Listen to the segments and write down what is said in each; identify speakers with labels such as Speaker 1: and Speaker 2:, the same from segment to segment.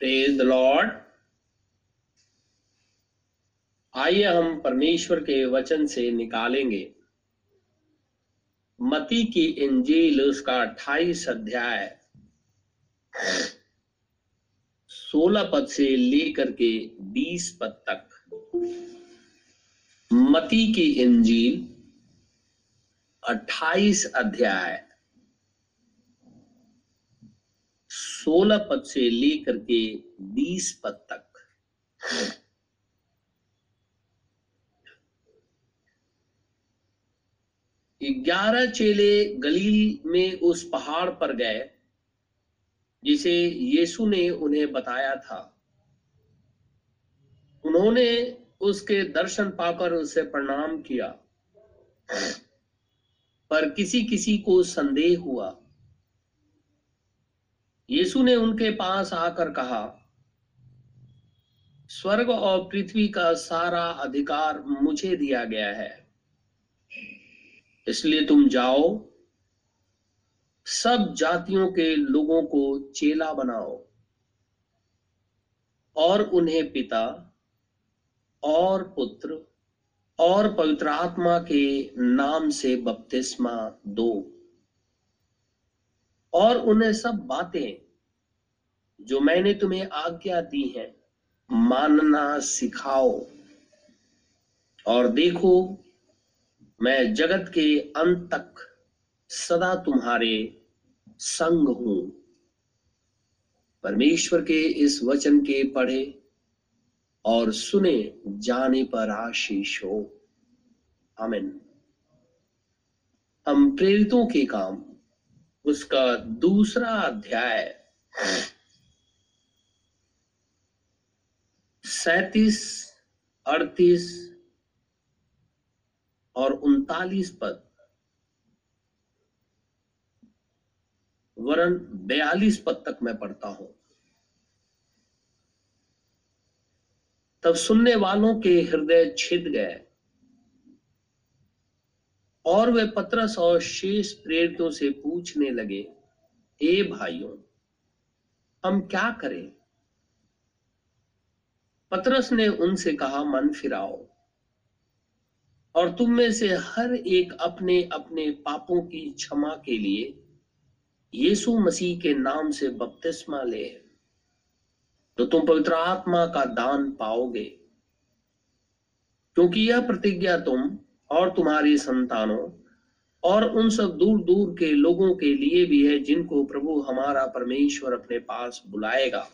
Speaker 1: Praise the Lord आइए हम परमेश्वर के वचन से निकालेंगे। मती की इंजील उसका अट्ठाईस अध्याय सोलह पद से लेकर के बीस पद तक। मती की इंजील अट्ठाईस अध्याय सोलह पद से लेकर के बीस पद तक। ग्यारह चेले गलील में उस पहाड़ पर गए, जिसे यीशु ने उन्हें बताया था। उन्होंने उसके दर्शन पाकर उसे प्रणाम किया। पर किसी किसी को संदेह हुआ यीशु ने उनके पास आकर कहा, स्वर्ग और पृथ्वी का सारा अधिकार मुझे दिया गया है। इसलिए तुम जाओ, सब जातियों के लोगों को चेला बनाओ और उन्हें पिता और पुत्र और पवित्र आत्मा के नाम से बपतिस्मा दो। और उन्हें सब बातें जो मैंने तुम्हें आज्ञा दी है, मानना सिखाओ। और देखो, मैं जगत के अंत तक सदा तुम्हारे संग हूँ। परमेश्वर के इस वचन के पढ़े और सुने जाने पर आशीष हो। आमिन। हम प्रेरितों के काम उसका दूसरा अध्याय सैतीस, अड़तीस और उनतालीस पद, वरन बयालीस पद तक मैं पढ़ता हूँ। तब सुनने वालों के हृदय छिद गए। और वे पत्रस और शेष प्रेरितों से पूछने लगे, हे भाइयों, हम क्या करें? पत्रस ने उनसे कहा, मन फिराओ, और तुम में से हर एक अपने अपने पापों की क्षमा के लिए यीशु मसीह के नाम से बपतिस्मा ले तो तुम पवित्र आत्मा का दान पाओगे, क्योंकि यह प्रतिज्ञा तुम और तुम्हारी संतानों, और उन सब दूर दूर के लोगों के लिए भी है जिनको प्रभु हमारा परमेश्वर अपने पास बुलाएगा।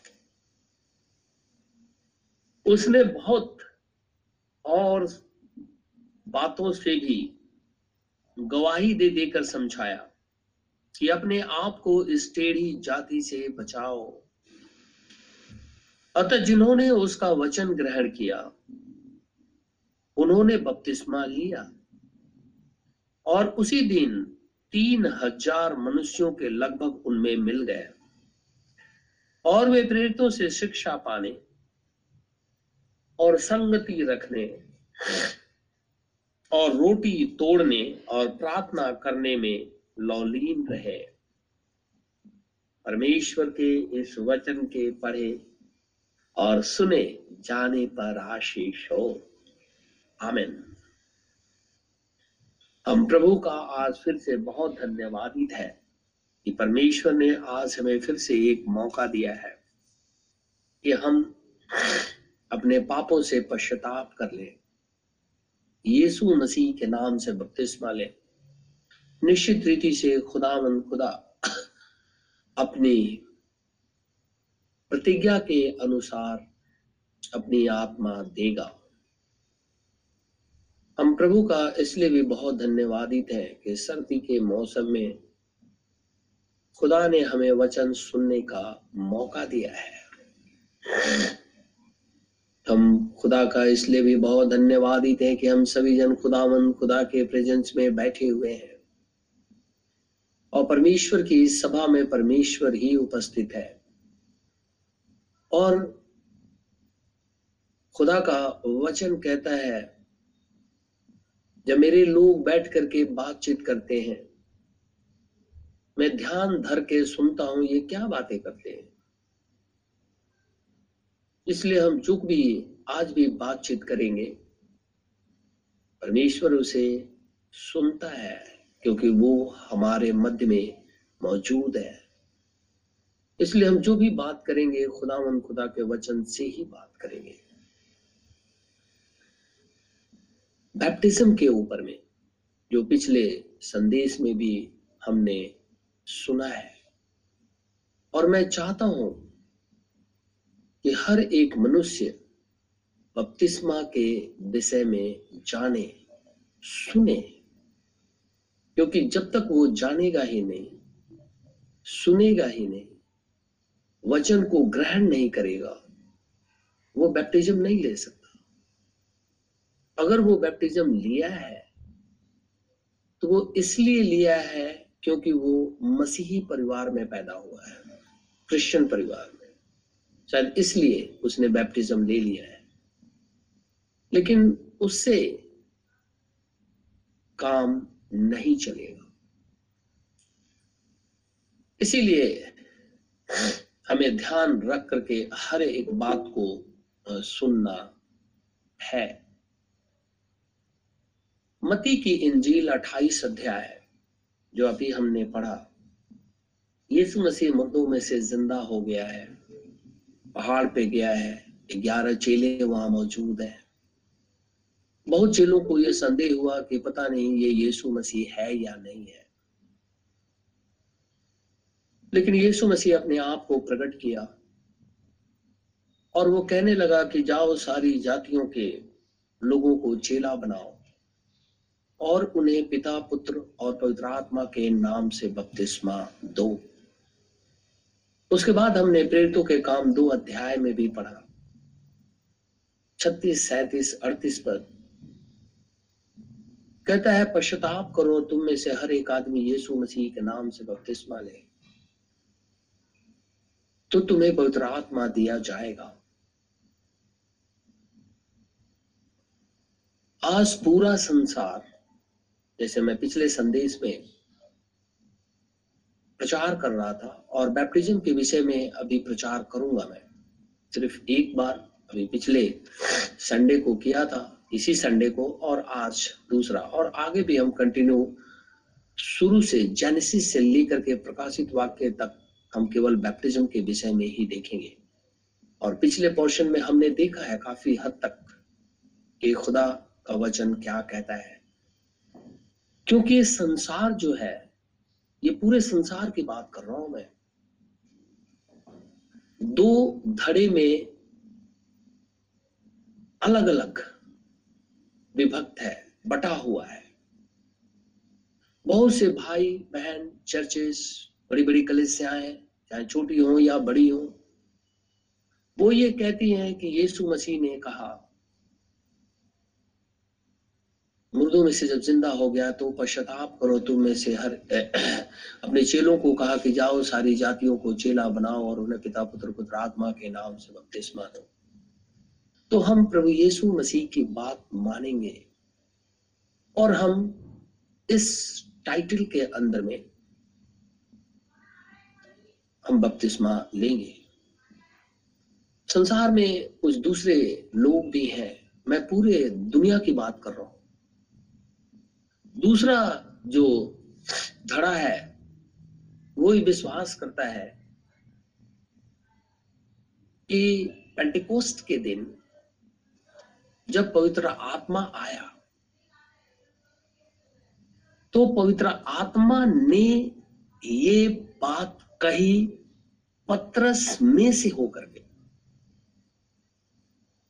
Speaker 1: उसने बहुत और बातों से भी गवाही दे देकर समझाया कि अपने आप को इस टेढ़ी जाति से बचाओ। अतः जिन्होंने उसका वचन ग्रहण किया उन्होंने बपतिस्मा लिया। और उसी दिन तीन हज़ार मनुष्यों के लगभग उनमें मिल गए। और वे प्रेरितों से शिक्षा पाने और संगति रखने और रोटी तोड़ने और प्रार्थना करने में लौलीन रहे। परमेश्वर के इस वचन के पढ़े और सुने, जाने पर आशीष हो। आमिन। हम प्रभु का आज फिर से बहुत धन्यवादित है कि परमेश्वर ने आज हमें फिर से एक मौका दिया है कि हम अपने पापों से पश्चाताप कर ले, यीशु मसीह के नाम से बपतिस्मा ले, निश्चित रीति से खुदा मन खुदा अपनी प्रतिज्ञा के अनुसार अपनी आत्मा देगा। हम प्रभु का इसलिए भी बहुत धन्यवादित है कि सर्दी के मौसम में खुदा ने हमें वचन सुनने का मौका दिया है। हम खुदा का इसलिए भी बहुत धन्यवादित है कि हम सभी जन खुदावन खुदा के प्रेजेंस में बैठे हुए हैं। और परमेश्वर की सभा में परमेश्वर ही उपस्थित है। और खुदा का वचन कहता है जब मेरे लोग बैठ करके बातचीत करते हैं, मैं ध्यान धर के सुनता हूँ, ये क्या बातें करते हैं? इसलिए हम चूक भी आज भी बातचीत करेंगे। परमेश्वर उसे सुनता है, क्योंकि वो हमारे मध्य में मौजूद है। इसलिए हम जो भी बात करेंगे खुदावन खुदा के वचन से ही बात करेंगे। बैप्टिज्म के ऊपर में, जो पिछले संदेश में भी हमने सुना है। और मैं चाहता हूँ कि हर एक मनुष्य बपतिस्मा के विषय में जाने, सुने, क्योंकि जब तक वो जानेगा ही नहीं, सुनेगा ही नहीं, वचन को ग्रहण नहीं करेगा, वो बैप्टिज्म नहीं ले सकता। अगर वो बैप्टिज्म लिया है तो वो इसलिए लिया है क्योंकि वो मसीही परिवार में पैदा हुआ है क्रिश्चियन परिवार में। शायद इसलिए उसने बैप्टिज्म ले लिया है। लेकिन उससे काम नहीं चलेगा। इसीलिए हमें ध्यान रख करके हर एक बात को सुनना है। मती की इंजील अट्ठाईस अध्याय जो अभी हमने पढ़ा। यीशु मसीह मुर्दों में से ज़िंदा हो गया है, पहाड़ पे गया है, ग्यारह चेले वहाँ मौजूद है। बहुत चेलों को यह संदेह हुआ कि पता नहीं ये यीशु मसीह है या नहीं है। लेकिन यीशु मसीह अपने आप को प्रकट किया और वो कहने लगा कि जाओ सारी जातियों के लोगों को चेला बनाओ। और उन्हें पिता, पुत्र और पवित्र आत्मा के नाम से बपतिस्मा दो। उसके बाद हमने प्रेरितों के काम दो अध्याय में भी पढ़ा। छत्तीस, सैतीस, अड़तीस पर कहता है, पश्चाताप करो, तुम में से हर एक आदमी यीशु मसीह के नाम से बपतिस्मा ले। तो तुम्हें पवित्र आत्मा दिया जाएगा। आज पूरा संसार जैसे मैं पिछले संदेश में प्रचार कर रहा था और बैप्टिज्म के विषय में अभी प्रचार करूँगा मैं। सिर्फ़ एक बार अभी पिछले संडे को किया था, इसी संडे को और आज दूसरा। और आगे भी हम कंटिन्यू शुरू से जेनेसिस से लेकर के प्रकाशित वाक्य तक हम केवल बैप्टिज्म के विषय में ही देखेंगे। और पिछले पोर्शन में हमने देखा है काफ़ी हद तक कि खुदा का वचन क्या कहता है। क्योंकि संसार जो है, ये पूरे संसार की बात कर रहा हूँ मैं। दो धड़े में अलग अलग विभक्त है, बटा हुआ है। बहुत से भाई, बहन चर्चेस बड़ी बड़ी कलिसियाएँ, चाहे छोटी हो या बड़ी हो, वो ये कहती हैं कि यीशु मसीह ने कहा मुर्दों में से जब ज़िंदा हो गया तो पश्चाताप करो तुम में से हर अपने चेलों को कहा कि जाओ, सारी जातियों को चेला बनाओ और उन्हें पिता, पुत्र पुत्र, आत्मा के नाम से बपतिस्मा दो। तो हम प्रभु यीशु मसीह की बात मानेंगे और हम इस टाइटल के अंदर में हम बपतिस्मा लेंगे। संसार में कुछ दूसरे लोग भी हैं। मैं पूरे दुनिया की बात कर रहा हूँ। दूसरा जो धड़ा है वो ही विश्वास करता है कि पेंटिकोस्ट के दिन जब पवित्र आत्मा आया तो पवित्र आत्मा ने ये बात कही पत्रस में से होकर के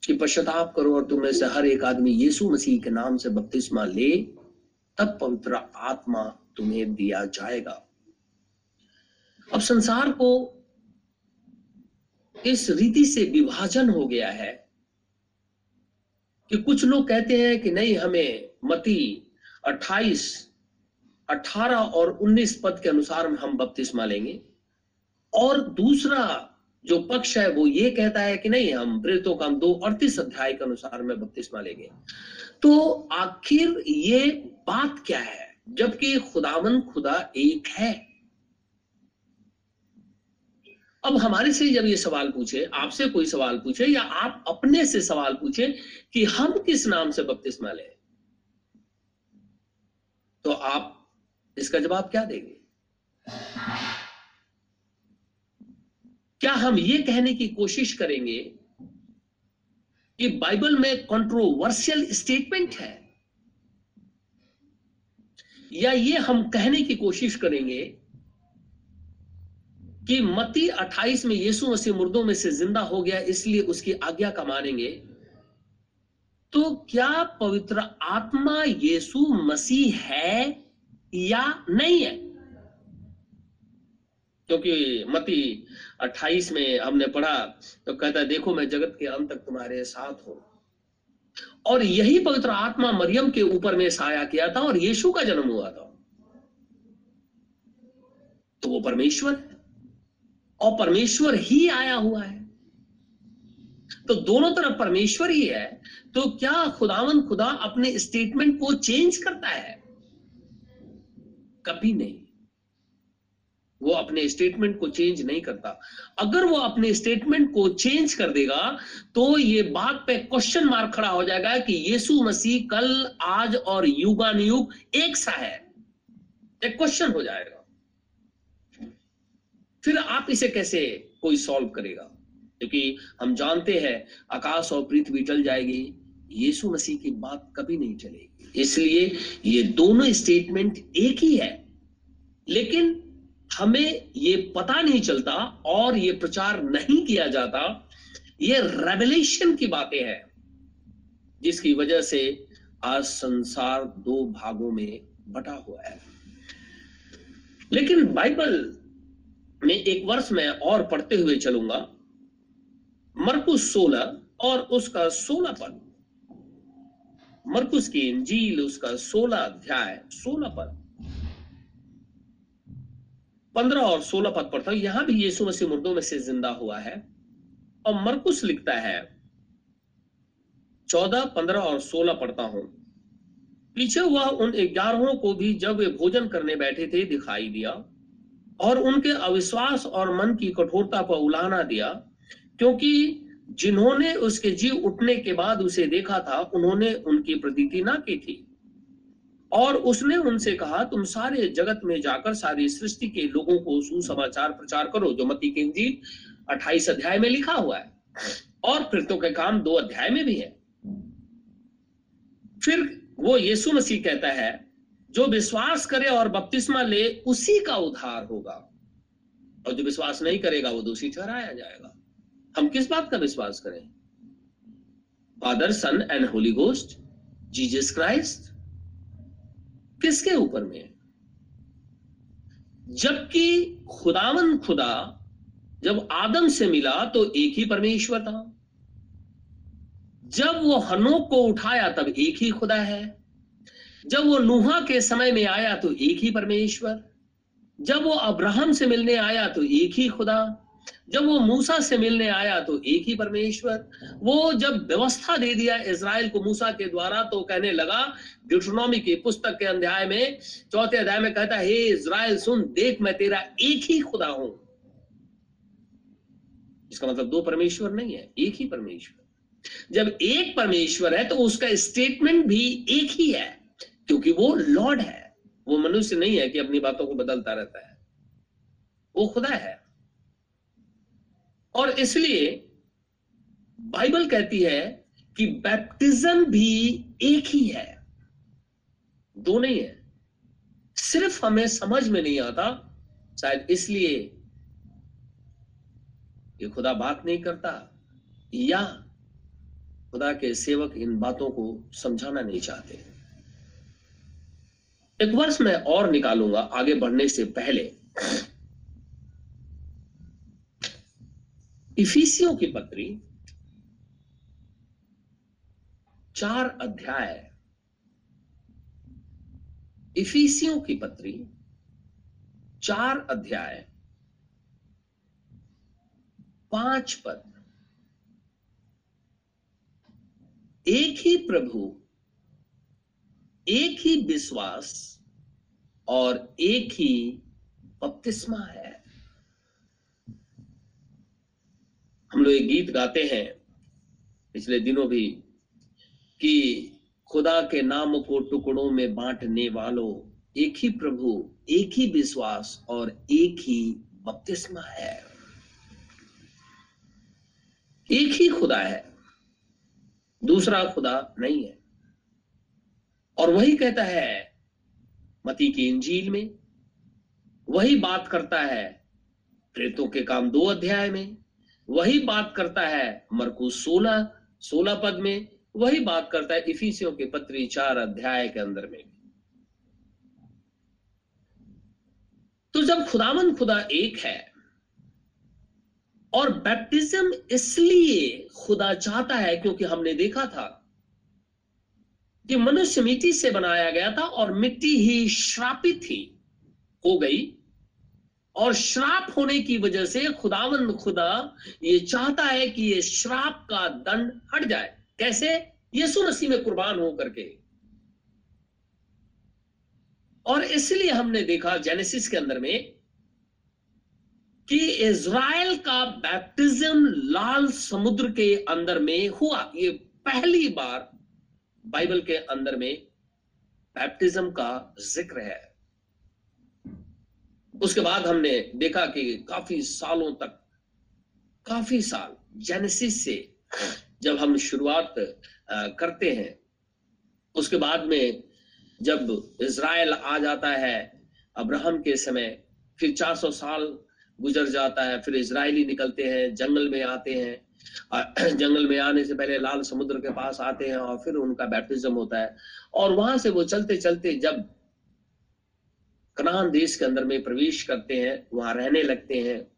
Speaker 1: कि पश्चाताप करो और तुम्हें से हर एक आदमी यीशु मसीह के नाम से बपतिस्मा ले। तब पवित्र आत्मा तुम्हें दिया जाएगा। अब संसार को इस रीति से विभाजन हो गया है कि कुछ लोग कहते हैं कि नहीं हमें मती 28, 18 और 19 पद के अनुसार हम बपतिस्मा लेंगे और दूसरा जो पक्ष है, वो ये कहता है कि नहीं, हम प्रेरितों का हम दो अड़तीस अध्याय के अनुसार में बपतिस्मा लेंगे। तो आखिर ये बात क्या है? जबकि खुदावन खुदा एक है। अब हमारे से जब ये सवाल पूछे, आपसे कोई सवाल पूछे, या आप अपने से सवाल पूछे कि हम किस नाम से बपतिस्मा लें तो आप इसका जवाब क्या देंगे? क्या हम ये कहने की कोशिश करेंगे कि बाइबल में कंट्रोवर्शियल स्टेटमेंट है? या ये हम कहने की कोशिश करेंगे कि मती 28 में यीशु मसीह मुर्दों में से ज़िंदा हो गया, इसलिए उसकी आज्ञा का मानेंगे? तो क्या पवित्र आत्मा यीशु मसीह है या नहीं है? क्योंकि मती 28 में हमने पढ़ा तो कहता है, देखो, मैं जगत के अंत तक तुम्हारे साथ हूँ। और यही पवित्र आत्मा मरियम के ऊपर में साया किया था और यीशु का जन्म हुआ था। तो वो परमेश्वर है और परमेश्वर ही आया हुआ है। तो दोनों तरफ़ परमेश्वर ही है तो क्या खुदावन खुदा अपने स्टेटमेंट को चेंज करता है? कभी नहीं। वो अपने स्टेटमेंट को चेंज नहीं करता। अगर वो अपने स्टेटमेंट को चेंज कर देगा तो ये बात पे क्वेश्चन मार्क खड़ा हो जाएगा कि यीशु मसीह कल, आज और युगानुयुग एक सा है। एक क्वेश्चन हो जाएगा। फिर आप इसे कैसे कोई सॉल्व करेगा? क्योंकि हम जानते हैं, आकाश और पृथ्वी टल जाएगी। यीशु मसीह की बात कभी नहीं चलेगी। इसलिए ये दोनों स्टेटमेंट एक ही है। लेकिन हमें ये पता नहीं चलता और ये प्रचार नहीं किया जाता, ये रेवलेशन की बातें हैं, जिसकी वजह से आज संसार दो भागों में बटा हुआ है। लेकिन बाइबल में एक वर्ष में और पढ़ते हुए चलूँगा। मरकुस सोलह और उसका सोलह पद। मरकुस की इंजील उसका सोलह अध्याय, सोलह पद। पंद्रह और सोलह पद पढ़ता हूँ यहाँ भी यीशु मसीह मुर्दों में से ज़िंदा हुआ है। और मरकुस लिखता है, चौदह, पंद्रह और सोलह पढ़ता हूँ। पीछे हुआ उन ग्यारहों को भी जब वे भोजन करने बैठे थे, दिखाई दिया और उनके अविश्वास और मन की कठोरता पर उलाना दिया, क्योंकि जिन्होंने उसके जीव उठने के बाद उसे देखा था, उन्होंने उनकी प्रतीति ना की थी। और उसने उनसे कहा, तुम सारे जगत में जाकर सारी सृष्टि के लोगों को सुसमाचार प्रचार करो, जो मती के इंजील अट्ठाईस अध्याय में लिखा हुआ है। और फिर तो के काम दो अध्याय में भी है। फिर वो यीशु मसीह कहता है, जो विश्वास करे और बपतिस्मा ले, उसी का उद्धार होगा। और जो विश्वास नहीं करेगा, वो दोषी ठहराया जाएगा। हम किस बात का विश्वास करें? Father son and holy ghost Jesus Christ किसके ऊपर में? जबकि खुदावन खुदा जब आदम से मिला तो एक ही परमेश्वर था। जब वो हनोक को उठाया तब एक ही खुदा है। जब वो नूहा के समय में आया तो एक ही परमेश्वर। जब वो अब्राहम से मिलने आया तो एक ही खुदा। जब वो मूसा से मिलने आया तो एक ही परमेश्वर। वो जब व्यवस्था दे दिया इसराइल को मूसा के द्वारा तो कहने लगा ड्यूट्रोनॉमी की पुस्तक के अध्याय में, चौथे अध्याय में कहता है इसराइल सुन, देख, मैं तेरा एक ही खुदा हूँ। इसका मतलब दो परमेश्वर नहीं है, एक ही परमेश्वर। जब एक परमेश्वर है तो उसका स्टेटमेंट भी एक ही है, क्योंकि वो लॉर्ड है। वो मनुष्य नहीं है कि अपनी बातों को बदलता रहता है। वो खुदा है। और इसलिए बाइबल कहती है कि बैप्टिज्म भी एक ही है। दो नहीं है। सिर्फ़ हमें समझ में नहीं आता, शायद इसलिए कि खुदा बात नहीं करता या खुदा के सेवक इन बातों को समझाना नहीं चाहते। एक वर्ष मैं और निकालूँगा आगे बढ़ने से पहले। इफिसियों की पत्री चार अध्याय। इफिसियों की पत्री चार अध्याय। पाँच पद। एक ही प्रभु, एक ही विश्वास और एक ही बपतिस्मा है। हम लोग एक गीत गाते हैं पिछले दिनों भी कि खुदा के नाम को टुकड़ों में बांटने वालों, एक ही प्रभु, एक ही विश्वास और एक ही बपतिस्मा है। एक ही खुदा है। दूसरा खुदा नहीं है। और वही कहता है, मती की इंजील में, वही बात करता है, प्रेतों के काम दो अध्याय में वही बात करता है मरकू सोलह सोलह पद में, वही बात करता है इफिसियों के पत्री चार अध्याय के अंदर में। तो जब खुदावन खुदा एक है और बैप्टिज्म इसलिए खुदा चाहता है क्योंकि हमने देखा था कि मनुष्य मिट्टी से बनाया गया था और मिट्टी ही श्रापित थी हो गई। और श्राप होने की वजह से खुदावन खुदा ये चाहता है कि ये श्राप का दंड हट जाए। कैसे? यीशु मसीह में कुर्बान हो करके और इसलिए हमने देखा जेनेसिस के अंदर में कि इज़राइल का बैप्टिज्म लाल समुद्र के अंदर में हुआ। ये पहली बार बाइबल के अंदर में बैप्टिज्म का ज़िक्र है। उसके बाद हमने देखा कि काफ़ी सालों तक, काफ़ी साल जेनेसिस से जब हम शुरुआत करते हैं, उसके बाद में जब इज़राइल आ जाता है, अब्राहम के समय, फिर 400 साल गुजर जाता है, फिर इजरायली निकलते हैं, जंगल में आते हैं और जंगल में आने से पहले लाल समुद्र के पास आते हैं और फिर उनका बैप्टिज्म होता है। और वहाँ से वो चलते चलते जब कनान देश के अंदर में प्रवेश करते हैं, वहाँ रहने लगते हैं।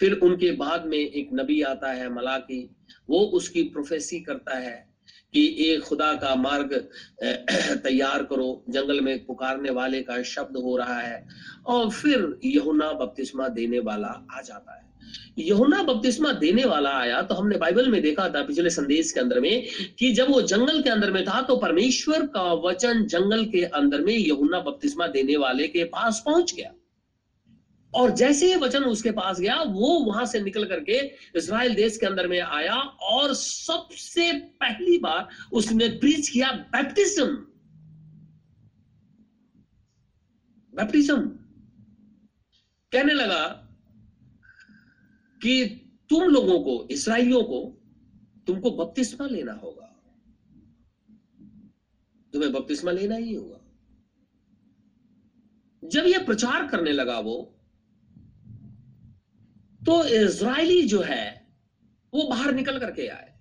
Speaker 1: फिर उनके बाद में एक नबी आता है मलाकी, वो उसकी प्रोफेसी करता है कि एक खुदा का मार्ग तैयार करो, जंगल में पुकारने वाले का शब्द हो रहा है। और फिर यहुना बपतिस्मा देने वाला आ जाता है। यहुना बपतिस्मा देने वाला आया तो हमने बाइबल में देखा था पिछले संदेश के अंदर में कि जब वो जंगल के अंदर में था तो परमेश्वर का वचन जंगल के अंदर में यहुना बपतिस्मा देने वाले के पास पहुँच गया। और जैसे ही वचन उसके पास गया, वो वहाँ से निकल करके इसराइल देश के अंदर में आया और सबसे पहली बार उसने प्रीच किया बैप्टिज्म बैप्टिज्म कहने लगा कि तुम लोगों को, इसराइलियों को, तुमको बपतिस्मा लेना होगा। तुम्हें बपतिस्मा लेना ही होगा। जब यह प्रचार करने लगा वो तो इज़राइली जो है, वो बाहर निकल करके आए।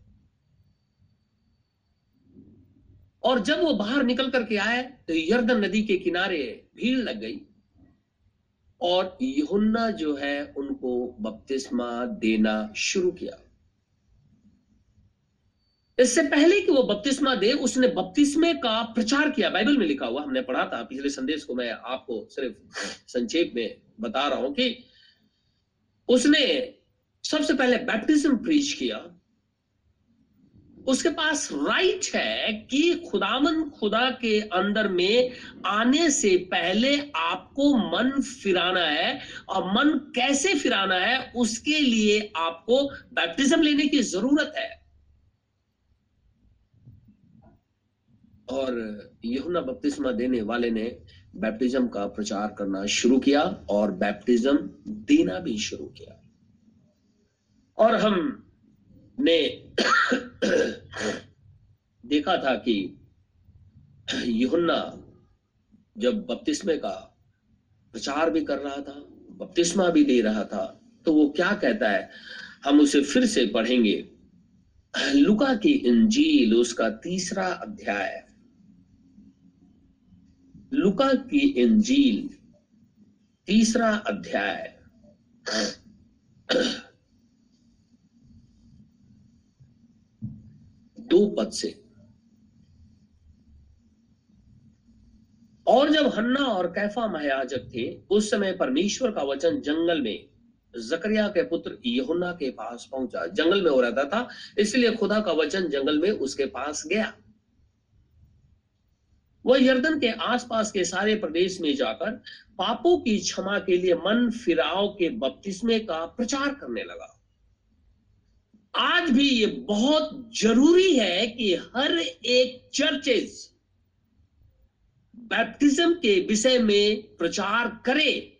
Speaker 1: और जब वो बाहर निकल करके आए तो यर्दन नदी के किनारे भीड़ लग गई। और यूहन्ना जो है उनको बपतिस्मा देना शुरू किया। इससे पहले कि वो बपतिस्मा दे, उसने बपतिस्मे का प्रचार किया। बाइबल में लिखा हुआ, हमने पढ़ा था, पिछले संदेश को मैं आपको सिर्फ़ संक्षेप में बता रहा हूँ कि उसने सबसे पहले बैप्टिज्म प्रीच किया। उसके पास राइट है कि खुदामन खुदा के अंदर में आने से पहले आपको मन फिराना है और मन कैसे फिराना है, उसके लिए आपको बैप्टिज्म लेने की ज़रूरत है। और यहुना बपतिस्मा देने वाले ने बैप्टिज्म का प्रचार करना शुरू किया और बैप्टिज्म देना भी शुरू किया। और हम ने देखा था कि युहन्ना जब बपतिस्मे का प्रचार भी कर रहा था, बपतिस्मा भी दे रहा था तो वो क्या कहता है? हम उसे फिर से पढ़ेंगे। लुका की इंजील, उसका तीसरा अध्याय। लुका की इंजील, तीसरा अध्याय। दो पद से। और जब हन्ना और कैफा महायाजक थे, उस समय परमेश्वर का वचन जंगल में, जकरिया के पुत्र यहुना के पास पहुँचा। जंगल में हो रहता था, इसलिए खुदा का वचन जंगल में उसके पास गया। वह यर्दन के आसपास के सारे प्रदेश में जाकर पापों की क्षमा के लिए मन फिराव के बपतिस्मे का प्रचार करने लगा। आज भी ये बहुत ज़रूरी है कि हर एक चर्चेज बैप्टिज्म के विषय में प्रचार करे।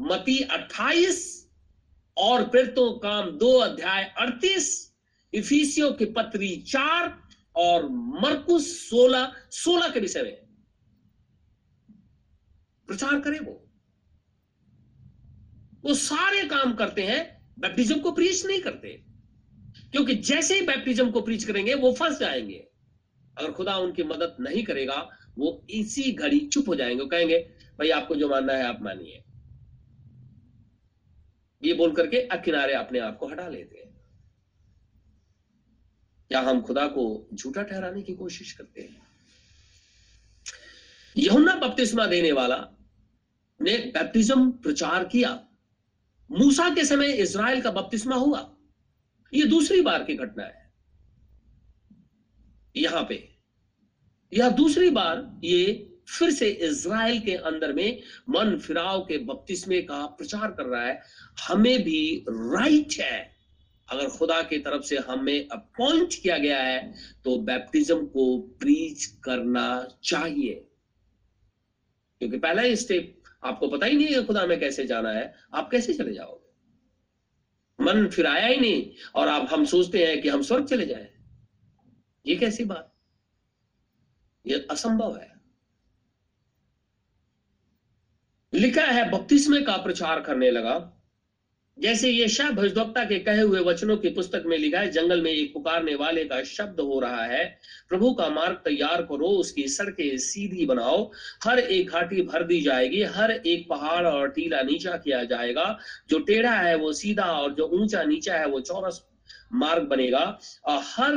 Speaker 1: मती 28 और प्रेरितों काम दो अध्याय 38 इफिसियों की पत्री चार और मरकुस 16 16 के विषय में। प्रचार करे वो। वो सारे काम करते हैं बैप्टिज्म को प्रीच नहीं करते। क्योंकि जैसे ही बैप्टिज्म को प्रीच करेंगे, वो फंस जाएँगे। अगर खुदा उनकी मदद नहीं करेगा, वो इसी घड़ी चुप हो जाएँगे वो कहेंगे, भाई, आपको जो मानना है, आप मानिए। ये बोल करके किनारे अपने आप को हटा लेते हैं। क्या हम खुदा को झूठा ठहराने की कोशिश करते हैं? यहुना बपतिस्मा देने वाला ने बैप्टिज्म प्रचार किया। मूसा के समय इज़राइल का बपतिस्मा हुआ। यह दूसरी बार की घटना है। यहाँ पे। यह दूसरी बार ये फिर से इज़राइल के अंदर में मन फिराव के बपतिस्मे का प्रचार कर रहा है। हमें भी राइट है। अगर खुदा की तरफ़ से हमें अपॉइंट किया गया है तो बैप्टिज्म को प्रीच करना चाहिए। क्योंकि पहला स्टेप आपको पता ही नहीं है खुदा में कैसे जाना है। आप कैसे चले जाओगे? मन फिर आया ही नहीं, और आप हम सोचते हैं कि हम स्वर्ग चले जाए। ये कैसी बात? ये असंभव है। लिखा है बत्तीसवें का प्रचार करने लगा। जैसे ये शाह भजदोक्ता के कहे हुए वचनों की पुस्तक में लिखा है, जंगल में एक पुकारने वाले का शब्द हो रहा है, प्रभु का मार्ग तैयार करो, उसकी सड़कें सीधी बनाओ, हर एक घाटी भर दी जाएगी, हर एक पहाड़ और टीला नीचा किया जाएगा, जो टेढ़ा है वो सीधा और जो ऊँचा नीचा है वो चौरस मार्ग बनेगा, और हर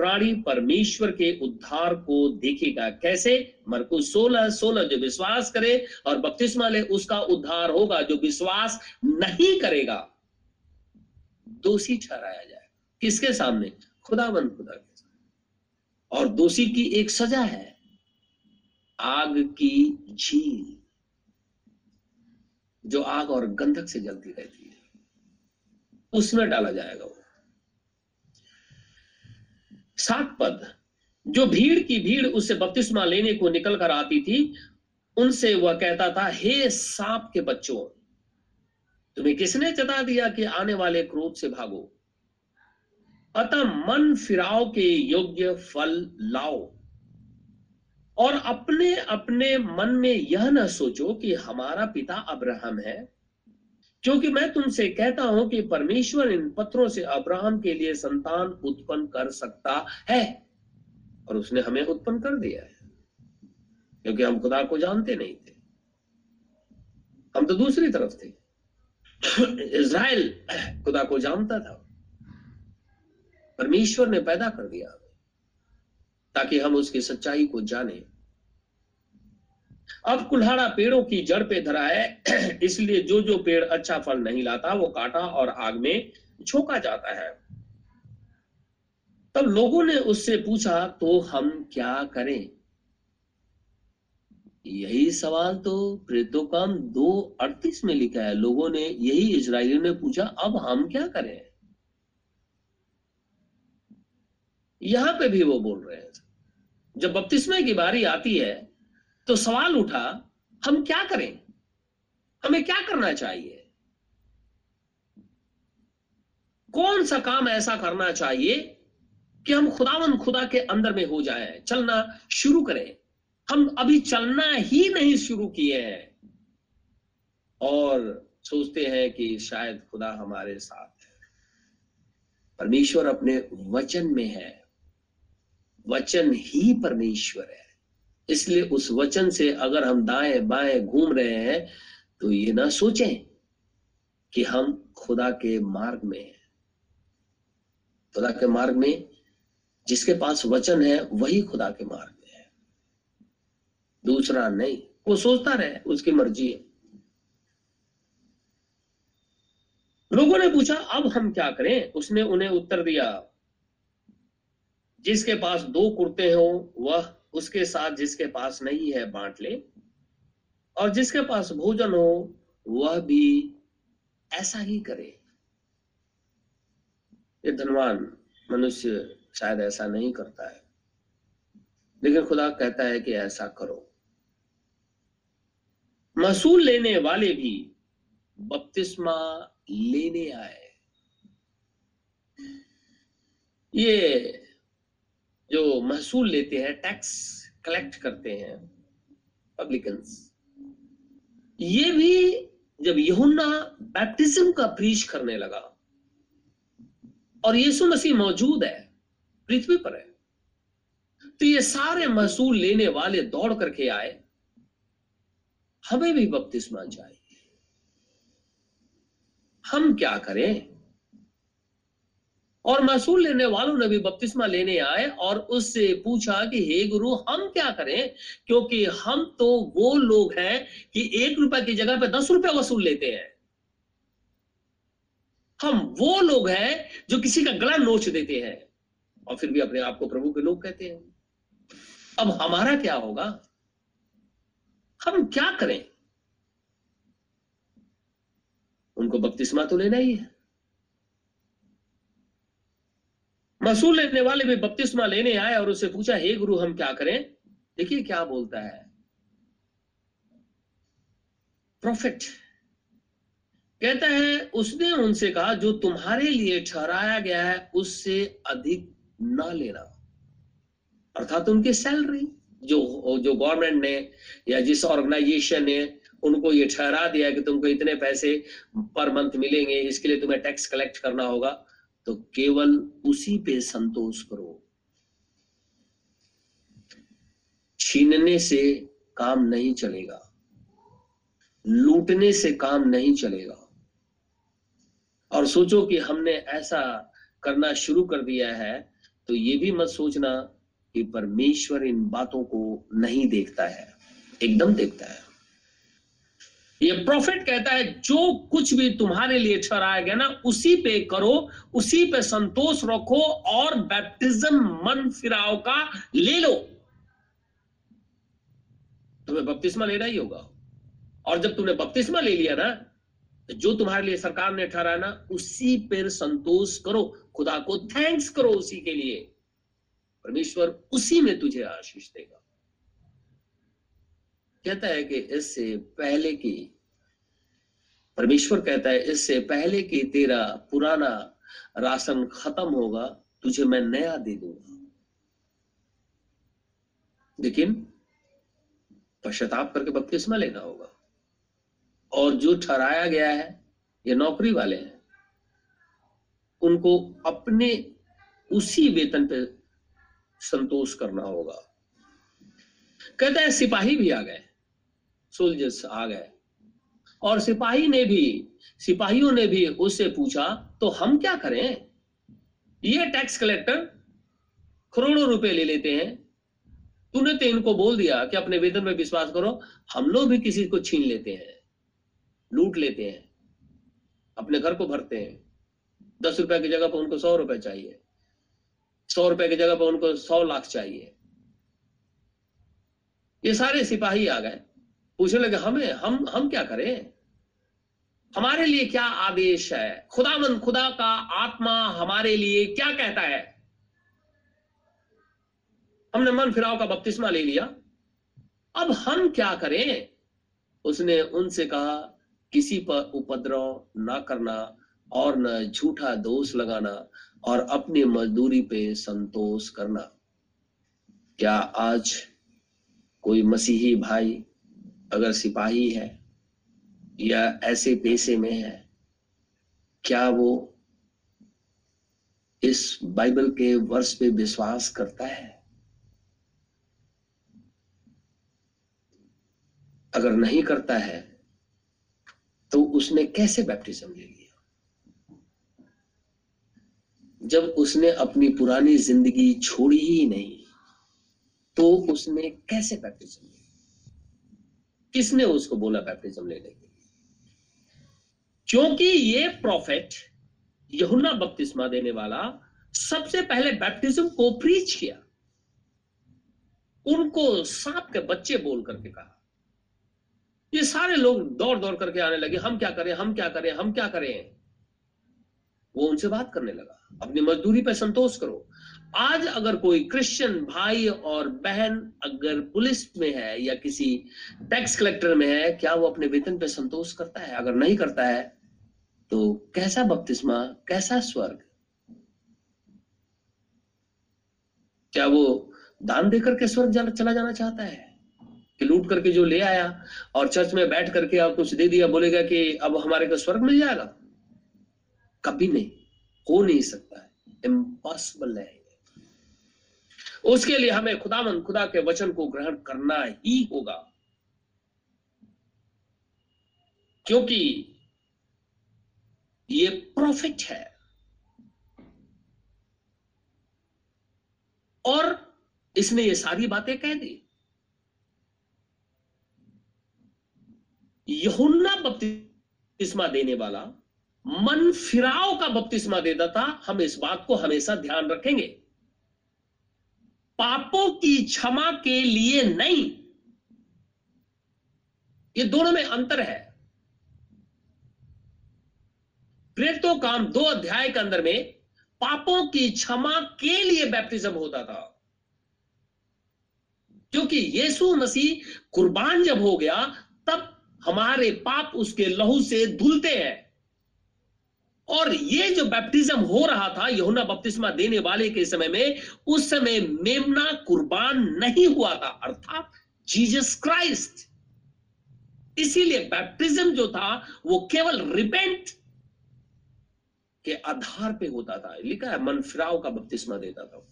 Speaker 1: प्राणी परमेश्वर के उद्धार को देखेगा। कैसे? मरकु सोलह सोलह जो विश्वास करे और बपतिस्मा ले, उसका उद्धार होगा जो विश्वास नहीं करेगा। दोषी ठहराया जाए। किसके सामने? खुदा खुदाबंद खुदा के सामने। और दोषी की एक सजा है। आग की झील, जो आग और गंधक से जलती रहती है। उसमें डाला जाएगा वो। सात पद, जो भीड़ की भीड़ उसे बपतिस्मा लेने को निकल कर आती थी, उनसे वह कहता था, हे सांप के बच्चों, तुम्हें किसने चता दिया कि आने वाले क्रोध से भागो? अतः मन फिराव के योग्य फल लाओ। और अपने अपने मन में यह न सोचो कि हमारा पिता अब्राहम है क्योंकि मैं तुमसे कहता हूँ कि परमेश्वर इन पत्रों से अब्राहम के लिए संतान उत्पन्न कर सकता है। और उसने हमें उत्पन्न कर दिया है। क्योंकि हम खुदा को जानते नहीं थे। हम तो दूसरी तरफ़ थे। इज़राइल खुदा को जानता था। परमेश्वर ने पैदा कर दिया। ताकि हम उसकी सच्चाई को जाने। अब कुल्हाड़ा पेड़ों की जड़ पे धरा है, इसलिए जो जो पेड़ अच्छा फल नहीं लाता, वो काटा और आग में झोंका जाता है। तब लोगों ने उससे पूछा तो हम क्या करें? यही सवाल तो प्रेतो काम दो अड़तीस में लिखा है। लोगों ने यही इसराइलियों ने पूछा, अब हम क्या करें? यहाँ पे भी वो बोल रहे हैं। जब बपतिस्मे की बारी आती है तो सवाल उठा, हम क्या करें? हमें क्या करना चाहिए? कौन सा काम ऐसा करना चाहिए कि हम खुदावन खुदा के अंदर में हो जाए? चलना शुरू करें। हम अभी चलना ही नहीं शुरू किए हैं। और सोचते हैं कि शायद खुदा हमारे साथ है। परमेश्वर अपने वचन में है। वचन ही परमेश्वर है। इसलिए उस वचन से अगर हम दाएँ बाएँ घूम रहे हैं तो ये ना सोचें कि हम खुदा के मार्ग में हैं। खुदा के मार्ग में जिसके पास वचन है, वही खुदा के मार्ग में है। दूसरा नहीं, वो सोचता रहे, उसकी मर्ज़ी है। लोगों ने पूछा, अब हम क्या करें? उसने उन्हें उत्तर दिया, जिसके पास दो कुर्ते हो, वह उसके साथ जिसके पास नहीं है बांट ले और जिसके पास भोजन हो, वह भी ऐसा ही करे। ये धनवान मनुष्य शायद ऐसा नहीं करता है। लेकिन खुदा कहता है कि ऐसा करो। महसूल लेने वाले भी बपतिस्मा लेने आए। ये जो महसूल लेते हैं टैक्स कलेक्ट करते हैं पब्लिकन्स ये भी जब यहुन्ना बैप्टिज्म का प्रीच करने लगा, और यीशु मसीह मौजूद है, पृथ्वी पर है तो ये सारे महसूल लेने वाले दौड़ करके आए, हमें भी बपतिस्मा चाहिए हम क्या करें? और महसूल लेने वालों ने भी बपतिस्मा लेने आए और उससे पूछा कि, हे गुरु, हम क्या करें? क्योंकि हम तो वो लोग हैं कि एक रुपए की जगह पे दस रुपए वसूल लेते हैं। हम वो लोग हैं जो किसी का गला नोच देते हैं। और फिर भी अपने आप को प्रभु के लोग कहते हैं। अब हमारा क्या होगा? हम क्या करें? उनको बपतिस्मा तो लेना ही है। मसूल लेने वाले भी बपतिस्मा लेने आए और उससे पूछा, हे गुरु, हम क्या करें? देखिए क्या बोलता है। प्रॉफिट कहता है, उसने उनसे कहा, जो तुम्हारे लिए ठहराया गया है, उससे अधिक ना लेना। अर्थात उनकी सैलरी जो जो गवर्नमेंट ने या जिस ऑर्गेनाइजेशन ने उनको ये ठहरा दिया कि तुमको इतने पैसे पर मंथ मिलेंगे, इसके लिए तुम्हें टैक्स कलेक्ट करना होगा। तो केवल उसी पे संतोष करो। छीनने से काम नहीं चलेगा। लूटने से काम नहीं चलेगा। और सोचो कि हमने ऐसा करना शुरू कर दिया है तो ये भी मत सोचना कि परमेश्वर इन बातों को नहीं देखता है, एकदम देखता है। ये प्रॉफिट कहता है, जो कुछ भी तुम्हारे लिए ठहराया गया ना, उसी पे करो, उसी पे संतोष रखो और बैप्टिज्म मन फिराव का ले लो। तुम्हें बपतिस्मा लेना ही होगा। और जब तुमने बपतिस्मा ले लिया ना तो जो तुम्हारे लिए सरकार ने ठहराया ना, उसी पर संतोष करो। खुदा को थैंक्स करो उसी के लिए। परमेश्वर उसी में तुझे आशीष देगा। कहता है कि इससे पहले की, परमेश्वर कहता है, इससे पहले कि तेरा पुराना राशन खत्म होगा, तुझे मैं नया दे दूँगा। लेकिन पश्चाताप करके बपतिस्मा लेना होगा। और जो ठहराया गया है, ये नौकरी वाले हैं, उनको अपने उसी वेतन पे संतोष करना होगा। कहता है, सिपाही भी आ गए। सोल्जर्स आ गए। और सिपाही ने भी, सिपाहियों ने भी उससे पूछा तो हम क्या करें? ये टैक्स कलेक्टर करोड़ों रुपए ले लेते हैं। तूने तो इनको बोल दिया कि अपने वेतन में विश्वास करो, हम लोग भी किसी को छीन लेते हैं, लूट लेते हैं, अपने घर को भरते हैं। दस रुपए की जगह पर उनको सौ रुपए चाहिए। सौ रुपए की जगह पर उनको सौ लाख चाहिए। ये सारे सिपाही आ गए। पूछने लगे, हमें, हम हम क्या करें? हमारे लिए क्या आदेश है? खुदा मन खुदा का आत्मा हमारे लिए क्या कहता है? हमने मन फिराव का बपतिस्मा ले लिया। अब हम क्या करें? उसने उनसे कहा, किसी पर उपद्रव ना करना और न झूठा दोष लगाना और अपनी मजदूरी पे संतोष करना। क्या आज कोई मसीही भाई अगर सिपाही है या ऐसे पेशे में है, क्या वो इस बाइबल के वर्ष पे विश्वास करता है? अगर नहीं करता है तो उसने कैसे बैप्टिज्म ले लिया? जब उसने अपनी पुरानी ज़िंदगी छोड़ी ही नहीं तो उसने कैसे बैप्टिज्म लिया? किसने उसको बोला बैप्टिज्म लेने के क्योंकि ये प्रॉफिट यहुना बपतिस्मा देने वाला सबसे पहले बैप्टिज्म को प्रीच किया। उनको सांप के बच्चे बोल करके कहा। ये सारे लोग दौड़ दौड़ करके आने लगे, हम क्या करें, हम क्या करें, हम क्या करें? वो उनसे बात करने लगा। अपनी मजदूरी पे संतोष करो। आज अगर कोई क्रिश्चियन भाई और बहन अगर पुलिस में है या किसी टैक्स कलेक्टर में है, क्या वो अपने वेतन पे संतोष करता है? अगर नहीं करता है तो कैसा बपतिस्मा, कैसा स्वर्ग? क्या वो दान देकर के स्वर्ग चला जाना चाहता है? कि लूट करके जो ले आया और चर्च में बैठ करके आप कुछ दे दिया, बोलेगा कि अब हमारे को स्वर्ग मिल जाएगा? कभी नहीं, हो नहीं सकता। है इम्पॉसिबल है। उसके लिए हमें खुदामंद खुदा के वचन को ग्रहण करना ही होगा। क्योंकि ये प्रॉफिट है। और इसने ये सारी बातें कह दी। यहुन्ना बपतिस्मा देने वाला, मन फिराव का बपतिस्मा देता था हम इस बात को हमेशा ध्यान रखेंगे। पापों की क्षमा के लिए नहीं। ये दोनों में अंतर है। प्रेरितों काम दो अध्याय के अंदर में पापों की क्षमा के लिए बैप्टिज्म होता था। क्योंकि यीशु मसीह कुर्बान जब हो गया, तब हमारे पाप उसके लहू से धुलते हैं। और ये जो बैप्टिज्म हो रहा था यहुना बपतिस्मा देने वाले के समय में, उस समय मेमना कुर्बान नहीं हुआ था, अर्थात जीसस क्राइस्ट इसीलिए बैप्टिज्म जो था, वो केवल रिपेंट के आधार पे होता था। लिखा है, मन फिराव का बपतिस्मा देता था।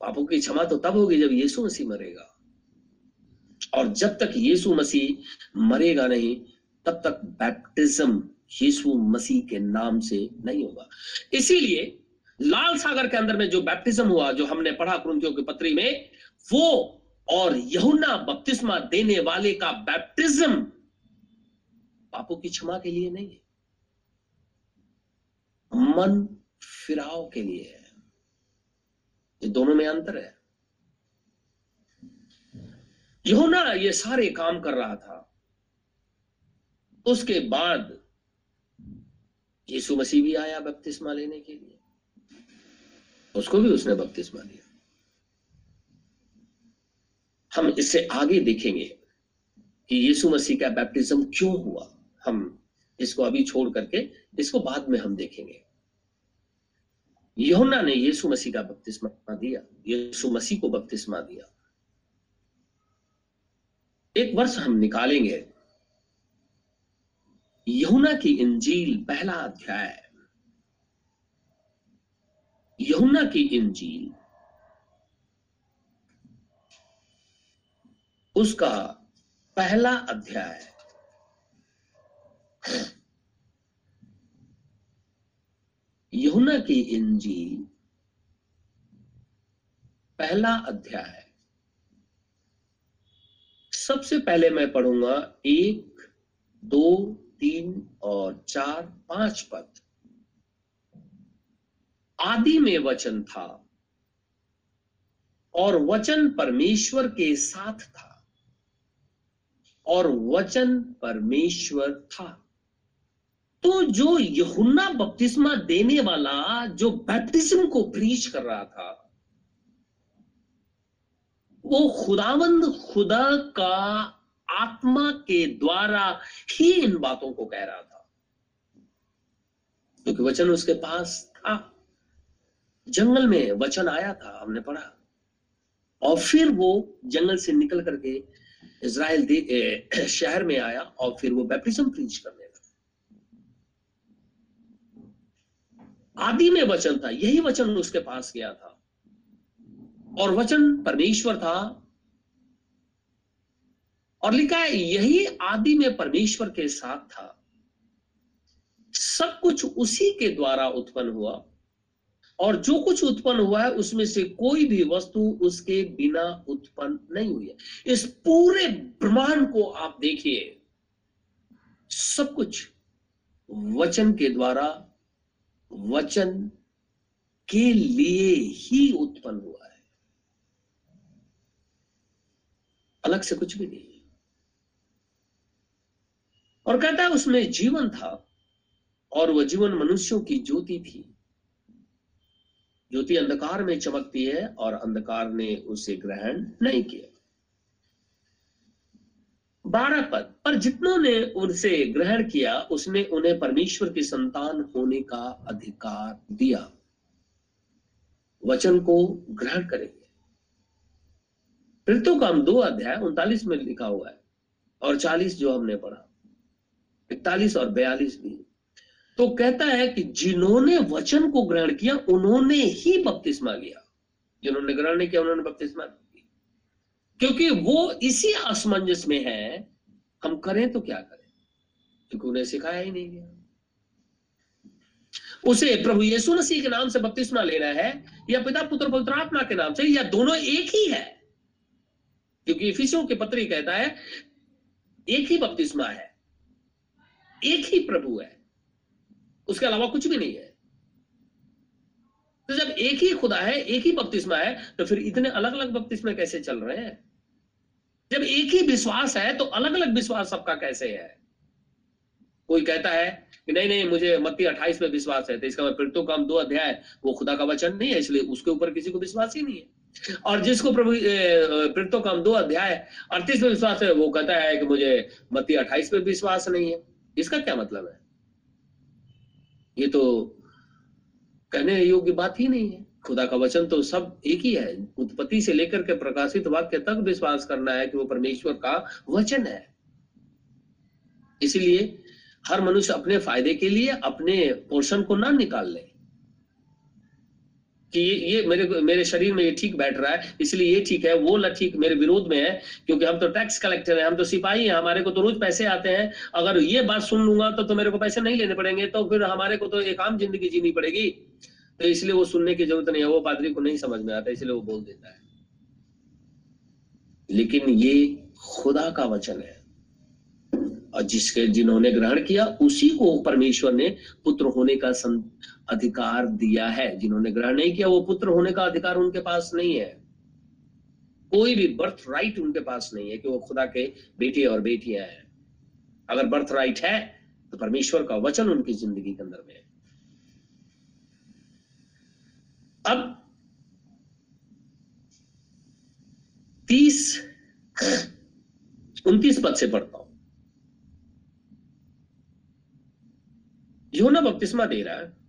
Speaker 1: पापों की क्षमा तो तब होगी जब यीशु मसीह मरेगा। और जब तक यीशु मसीह मरेगा नहीं, तब तक बैप्टिज्म यीशु मसीह के नाम से नहीं होगा। इसीलिए लाल सागर के अंदर में जो बैप्टिज्म हुआ, जो हमने पढ़ा कुरुतियों की पत्री में, वो और यहुना बपतिस्मा देने वाले का बैप्टिज्म पापों की क्षमा के लिए नहीं है। मन फिराव के लिए है। ये दोनों में अंतर है। यहुना ये सारे काम कर रहा था। उसके बाद यीशु मसीह भी आया बपतिस्मा लेने के लिए। उसको भी उसने बपतिस्मा दिया। हम इससे आगे देखेंगे कि यीशु मसीह का बैप्टिज्म क्यों हुआ। हम इसको अभी छोड़ करके इसको बाद में हम देखेंगे। यहुना ने यीशु मसीह का बपतिस्मा दिया। यीशु मसीह को बपतिस्मा दिया। एक वर्ष हम निकालेंगे। यहुना की इंजील पहला अध्याय यहुना की इंजील। उसका पहला अध्याय यहुना की इंजील पहला अध्याय सबसे पहले मैं पढ़ूँगा एक, दो तीन और चार, पाँच पद। आदि में वचन था और वचन परमेश्वर के साथ था और वचन परमेश्वर था। तो जो यहुन्ना बपतिस्मा देने वाला, जो बैप्टिज्म को प्रीच कर रहा था, वो खुदावंद खुदा का आत्मा के द्वारा ही इन बातों को कह रहा था। क्योंकि तो वचन उसके पास था। जंगल में वचन आया था, हमने पढ़ा। और फिर वो जंगल से निकल करके इसराइल शहर में आया और फिर वो बैप्टिज्म प्रीच करने लगा। आदि में वचन था, यही वचन उसके पास गया था। और वचन परमेश्वर था और लिखा है, यही आदि में परमेश्वर के साथ था। सब कुछ उसी के द्वारा उत्पन्न हुआ और जो कुछ उत्पन्न हुआ है, उसमें से कोई भी वस्तु उसके बिना उत्पन्न नहीं हुई है। इस पूरे ब्रह्मांड को आप देखिए, सब कुछ वचन के द्वारा, वचन के लिए ही उत्पन्न हुआ है। अलग से कुछ भी नहीं। और कहता है, उसमें जीवन था और वह जीवन मनुष्यों की ज्योति थी। ज्योति अंधकार में चमकती है और अंधकार ने उसे ग्रहण नहीं किया। बारह पद, पर जितनों ने उनसे ग्रहण किया, उसने उन्हें परमेश्वर की संतान होने का अधिकार दिया। वचन को ग्रहण करेंगे। फिर तो हम दो अध्याय उनतालीस में लिखा हुआ है और चालीस जो हमने पढ़ा। इकतालीस और बयालीस भी। तो कहता है कि जिन्होंने वचन को ग्रहण किया, उन्होंने ही बपतिस्मा लिया। जिन्होंने ग्रहण नहीं किया, उन्होंने बपतिस्मा क्योंकि वो इसी असमंजस में है, हम करें तो क्या करें? क्योंकि उन्हें सिखाया ही नहीं गया। उसे प्रभु यीशु मसीह के नाम से बपतिस्मा लेना है, या पिता, पुत्र, पवित्र आत्मा के नाम से, या दोनों एक ही है? क्योंकि के पत्री कहता है, एक ही बपतिस्मा है। एक ही प्रभु है। उसके अलावा कुछ भी नहीं है। तो जब एक ही खुदा है, एक ही बपतिस्मा है तो फिर इतने अलग अलग बपतिस्मे कैसे चल रहे हैं? जब एक ही विश्वास है तो अलग अलग विश्वास सबका कैसे है? कोई कहता है कि नहीं नहीं, मुझे मत्ती अट्ठाईस में विश्वास है तो इसका फिर तो काम दो अध्याय, वो खुदा का वचन नहीं है, इसलिए उसके ऊपर किसी को विश्वास ही नहीं है। और जिसको प्रभु फिर तो काम दो अध्याय, अड़तीस में विश्वास है, वो कहता है कि मुझे मत्ती अट्ठाईस में विश्वास नहीं है। इसका क्या मतलब है? ये तो कहने योग्य बात ही नहीं है। खुदा का वचन तो सब एक ही है। उत्पत्ति से लेकर के प्रकाशित वाक्य तक विश्वास करना है कि वो परमेश्वर का वचन है। इसलिए हर मनुष्य अपने फ़ायदे के लिए अपने पोर्शन को ना निकाल ले। कि ये ये मेरे मेरे शरीर में ये ठीक बैठ रहा है, इसलिए ये ठीक है, वो ठीक मेरे विरोध में है, क्योंकि हम तो टैक्स कलेक्टर हैं, हम तो सिपाही हैं, हमारे को तो रोज पैसे आते हैं, अगर ये बात सुन लूँगा तो तो मेरे को पैसे नहीं लेने पड़ेंगे तो फिर हमारे को तो एक आम ज़िंदगी जीनी पड़ेगी। तो इसलिए वो सुनने की ज़रूरत नहीं है, वो पादरी को नहीं समझ में आता, इसलिए वो बोल देता है। लेकिन ये खुदा का वचन है, और जिसके, जिन्होंने ग्रहण किया, उसी को परमेश्वर ने पुत्र होने का अधिकार दिया है, जिन्होंने ग्रहण नहीं किया, वो पुत्र होने का अधिकार उनके पास नहीं है। कोई भी बर्थ राइट उनके पास नहीं है कि वो खुदा के बेटे और बेटियाँ हैं। अगर बर्थ राइट है तो परमेश्वर का वचन उनकी ज़िंदगी के अंदर में है। अब, तीस, उनतीस पद से पढ़ता हूँ। योना बपतिस्मा दे रहा है।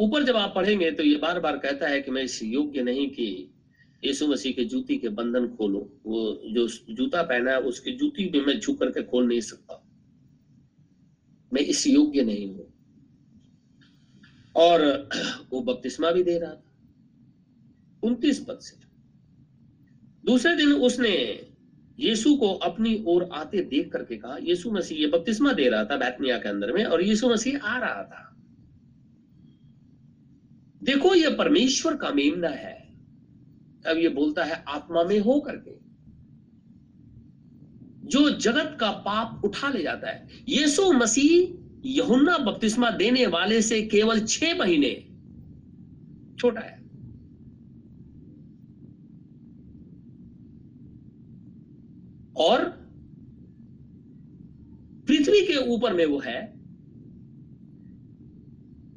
Speaker 1: ऊपर जब आप पढ़ेंगे तो ये बार बार कहता है कि मैं इस योग्य नहीं कि यीशु मसीह के जूती के बंधन खोलो। वो जो जूता पहना है, उसकी जूती भी मैं झुक करके खोल नहीं सकता। मैं इस योग्य नहीं हूँ। और वो बपतिस्मा भी दे रहा था। उनतीस पद से। दूसरे दिन उसने यीशु को अपनी ओर आते देख करके कहा, यीशु मसीह, ये बपतिस्मा दे रहा था बैतनिया के अंदर में और यीशु मसीह आ रहा था। देखो, ये परमेश्वर का मेमना है। अब ये बोलता है, आत्मा में हो करके। जो जगत का पाप उठा ले जाता है। यीशु मसीह यहुन्ना बपतिस्मा देने वाले से केवल छह महीने छोटा है। और पृथ्वी के ऊपर में वो है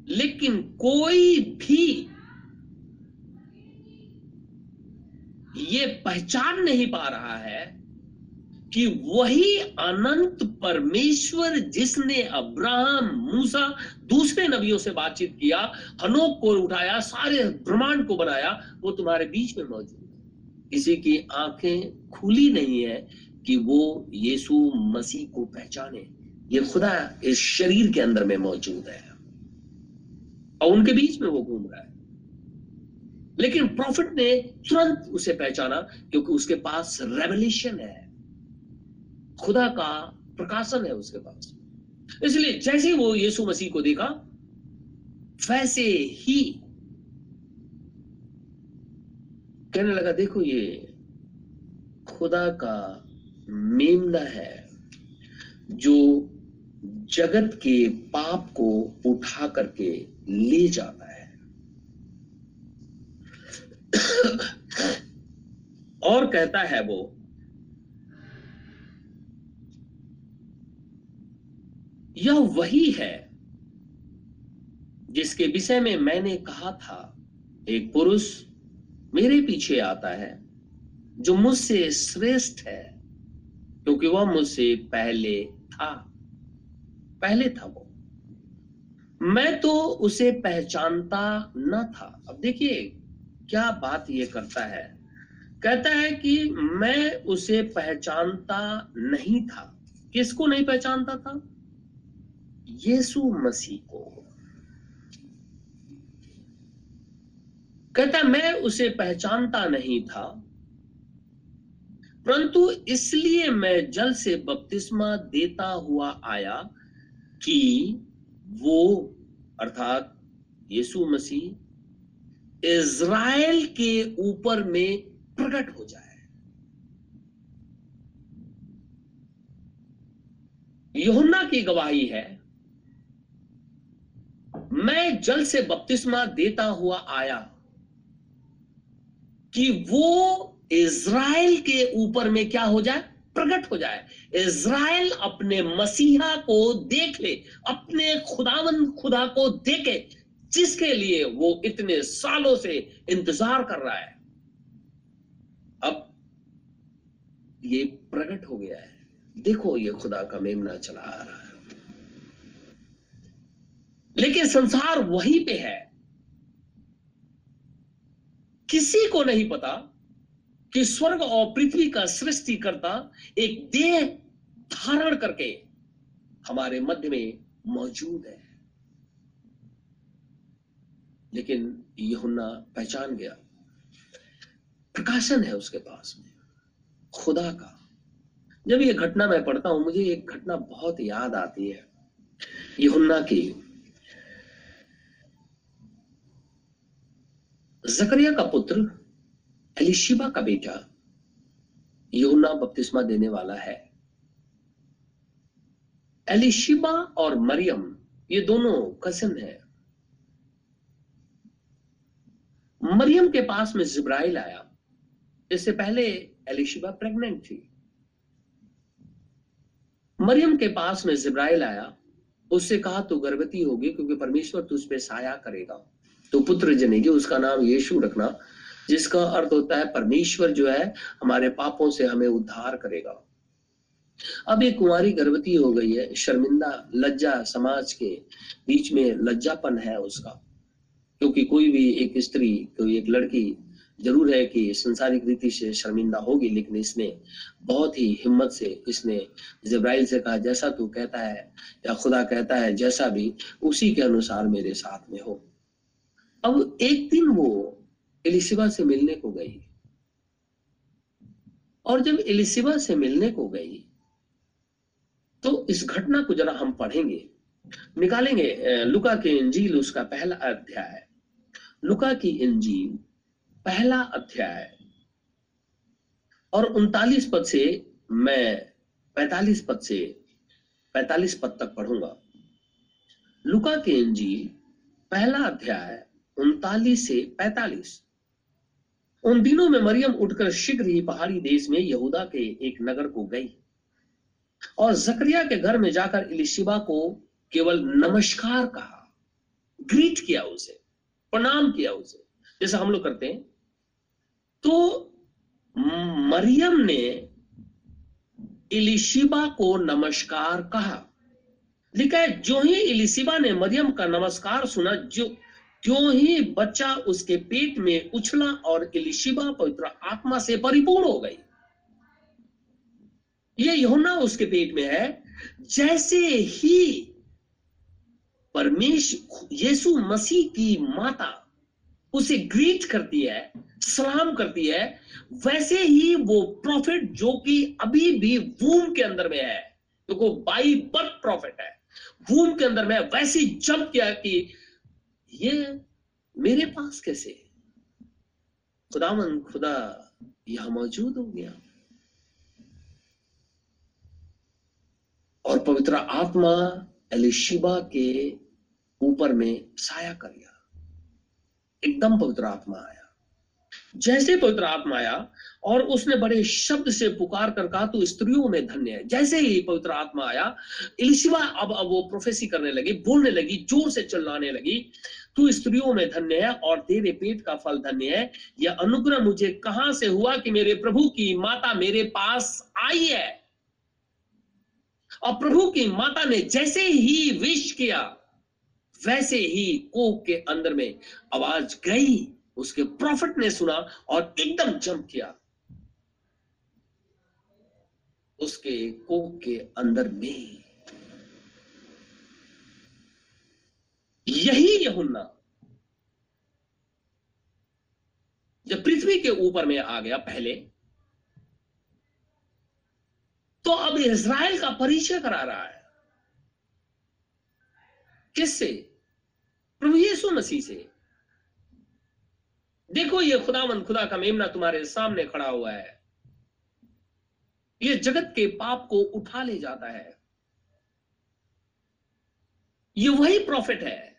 Speaker 1: लेकिन कोई भी ये पहचान नहीं पा रहा है कि वही अनंत परमेश्वर जिसने अब्राहम, मूसा, दूसरे नबियों से बातचीत किया, हनोक को उठाया, सारे ब्रह्मांड को बनाया, वो तुम्हारे बीच में मौजूद है। किसी की आँखें खुली नहीं है कि वो यीशु मसीह को पहचाने। ये खुदा इस शरीर के अंदर में मौजूद है। और उनके बीच में वो घूम रहा है। लेकिन प्रॉफिट ने तुरंत उसे पहचाना क्योंकि उसके पास रेवल्यूशन है। खुदा का प्रकाशन है उसके पास। इसलिए जैसे वो यीशु मसीह को देखा, वैसे ही कहने लगा, देखो ये खुदा का मेमना है जो जगत के पाप को उठा करके ले जाता है। और कहता है वो, यह वही है जिसके विषय में मैंने कहा था, एक पुरुष मेरे पीछे आता है, जो मुझसे श्रेष्ठ है, क्योंकि वह मुझसे पहले था पहले था वो। मैं तो उसे पहचानता न था। अब देखिए, क्या बात ये करता है। कहता है कि मैं उसे पहचानता नहीं था। किसको नहीं पहचानता था? यीशु मसीह को। कहता, मैं उसे पहचानता नहीं था, परंतु इसलिए मैं जल से बपतिस्मा देता हुआ आया कि वो, अर्थात यीशु मसीह, इज़राइल के ऊपर में प्रकट हो जाए। यहुन्ना की गवाही है, मैं जल से बपतिस्मा देता हुआ आया कि वो इज़राइल के ऊपर में क्या हो जाए? प्रकट हो जाए। इज़राइल अपने मसीहा को देख ले अपने खुदावन खुदा को देखे, जिसके लिए वो इतने सालों से इंतज़ार कर रहा है। अब ये प्रकट हो गया है। देखो ये खुदा का मेमना चला आ रहा है। लेकिन संसार वहीं पे है। किसी को नहीं पता कि स्वर्ग और पृथ्वी का सृष्टि करता एक देह धारण करके हमारे मध्य में मौजूद है। लेकिन यहुन्ना पहचान गया। प्रकाशन है उसके पास में, खुदा का। जब ये घटना मैं पढ़ता हूँ, मुझे एक घटना बहुत याद आती है। यहुन्ना की जकरिया का पुत्र एलिशिबा का बेटा यूना बपतिस्मा देने वाला है। एलिशिबा और मरियम, ये दोनों कसन है। मरियम के पास में जिब्राइल आया। इससे पहले एलिशिबा प्रेग्नेंट थी। मरियम के पास में जिब्राइल आया। उससे कहा, तू गर्भवती होगी क्योंकि परमेश्वर तुझ पे साया करेगा। तो पुत्र जनेगी, उसका नाम यीशु रखना। जिसका अर्थ होता है परमेश्वर जो है हमारे पापों से हमें उद्धार करेगा। अब एक कुंवारी गर्भवती हो गई है, शर्मिंदा, लज्जा समाज के बीच में लज्जापन है उसका। क्योंकि कोई भी एक स्त्री, कोई एक लड़की ज़रूर है कि संसारिक रीति से शर्मिंदा होगी, लेकिन इसने बहुत ही हिम्मत से इसने जब्राइल से कहा, जैसा तू कहता है या खुदा कहता है, जैसा भी, उसी के अनुसार मेरे साथ में हो। अब एक दिन वो एलिसिबा से मिलने को गई। और जब एलिसिबा से मिलने को गई तो इस घटना को जरा हम पढ़ेंगे। निकालेंगे लुका के इंजील उसका पहला अध्याय। लुका की इंजील, पहला अध्याय। और उनतालीस पद से मैं पैतालीस पद से पैतालीस पद तक पढ़ूँगा। लुका के इंजील, पहला अध्याय, उनतालीस से पैतालीस। उन दिनों में मरियम उठकर शीघ्र ही पहाड़ी देश में यहूदा के एक नगर को गई और जकरिया के घर में जाकर इलिशिबा को केवल नमस्कार कहा, ग्रीट किया उसे, प्रणाम किया उसे। जैसा हम लोग करते हैं। तो मरियम ने इलिशिबा को नमस्कार कहा। लिखा है जो ही इलिशिबा ने मरियम का नमस्कार सुना जो क्यों ही बच्चा उसके पेट में उछला और इलिशिबा पवित्र आत्मा से परिपूर्ण हो गई? ये यहुना उसके पेट में है। जैसे ही परमेश यीशु मसीह की माता उसे ग्रीट करती है, सलाम करती है, वैसे ही वो प्रॉफिट जो कि अभी भी वूम के अंदर में है तो बाई बर्थ प्रॉफिट है। वूम के अंदर में वैसे जब क्या कि ये मेरे पास कैसे? खुदावन, खुदा, यहाँ मौजूद हो गया। और पवित्र आत्मा एलिशिबा के ऊपर में साया कर गया। एकदम पवित्र आत्मा आया। जैसे पवित्र आत्मा आया और उसने बड़े शब्द से पुकार कर कहा, तू स्त्रियों में धन्य है। जैसे ही पवित्र आत्मा आया इलिशिवा अब अब वो प्रोफेसी करने लगी, बोलने लगी, ज़ोर से चिल्लाने लगी तू स्त्रियों में धन्य है और तेरे पेट का फल धन्य है। यह अनुग्रह मुझे कहाँ से हुआ कि मेरे प्रभु की माता मेरे पास आई है? और प्रभु की माता ने जैसे ही विश किया, वैसे ही कोक के अंदर में आवाज़ गई। उसके प्रॉफिट ने सुना और एकदम जंप किया। उसके कोक के अंदर में यही यहुन्ना। जब पृथ्वी के ऊपर में आ गया पहले तो अब इज़राइल का परिचय करा रहा है। किससे? प्रभु यीशु मसीह से। देखो ये खुदावंद खुदा का मेमना तुम्हारे सामने खड़ा हुआ है। ये जगत के पाप को उठा ले जाता है। ये वही प्रॉफिट है।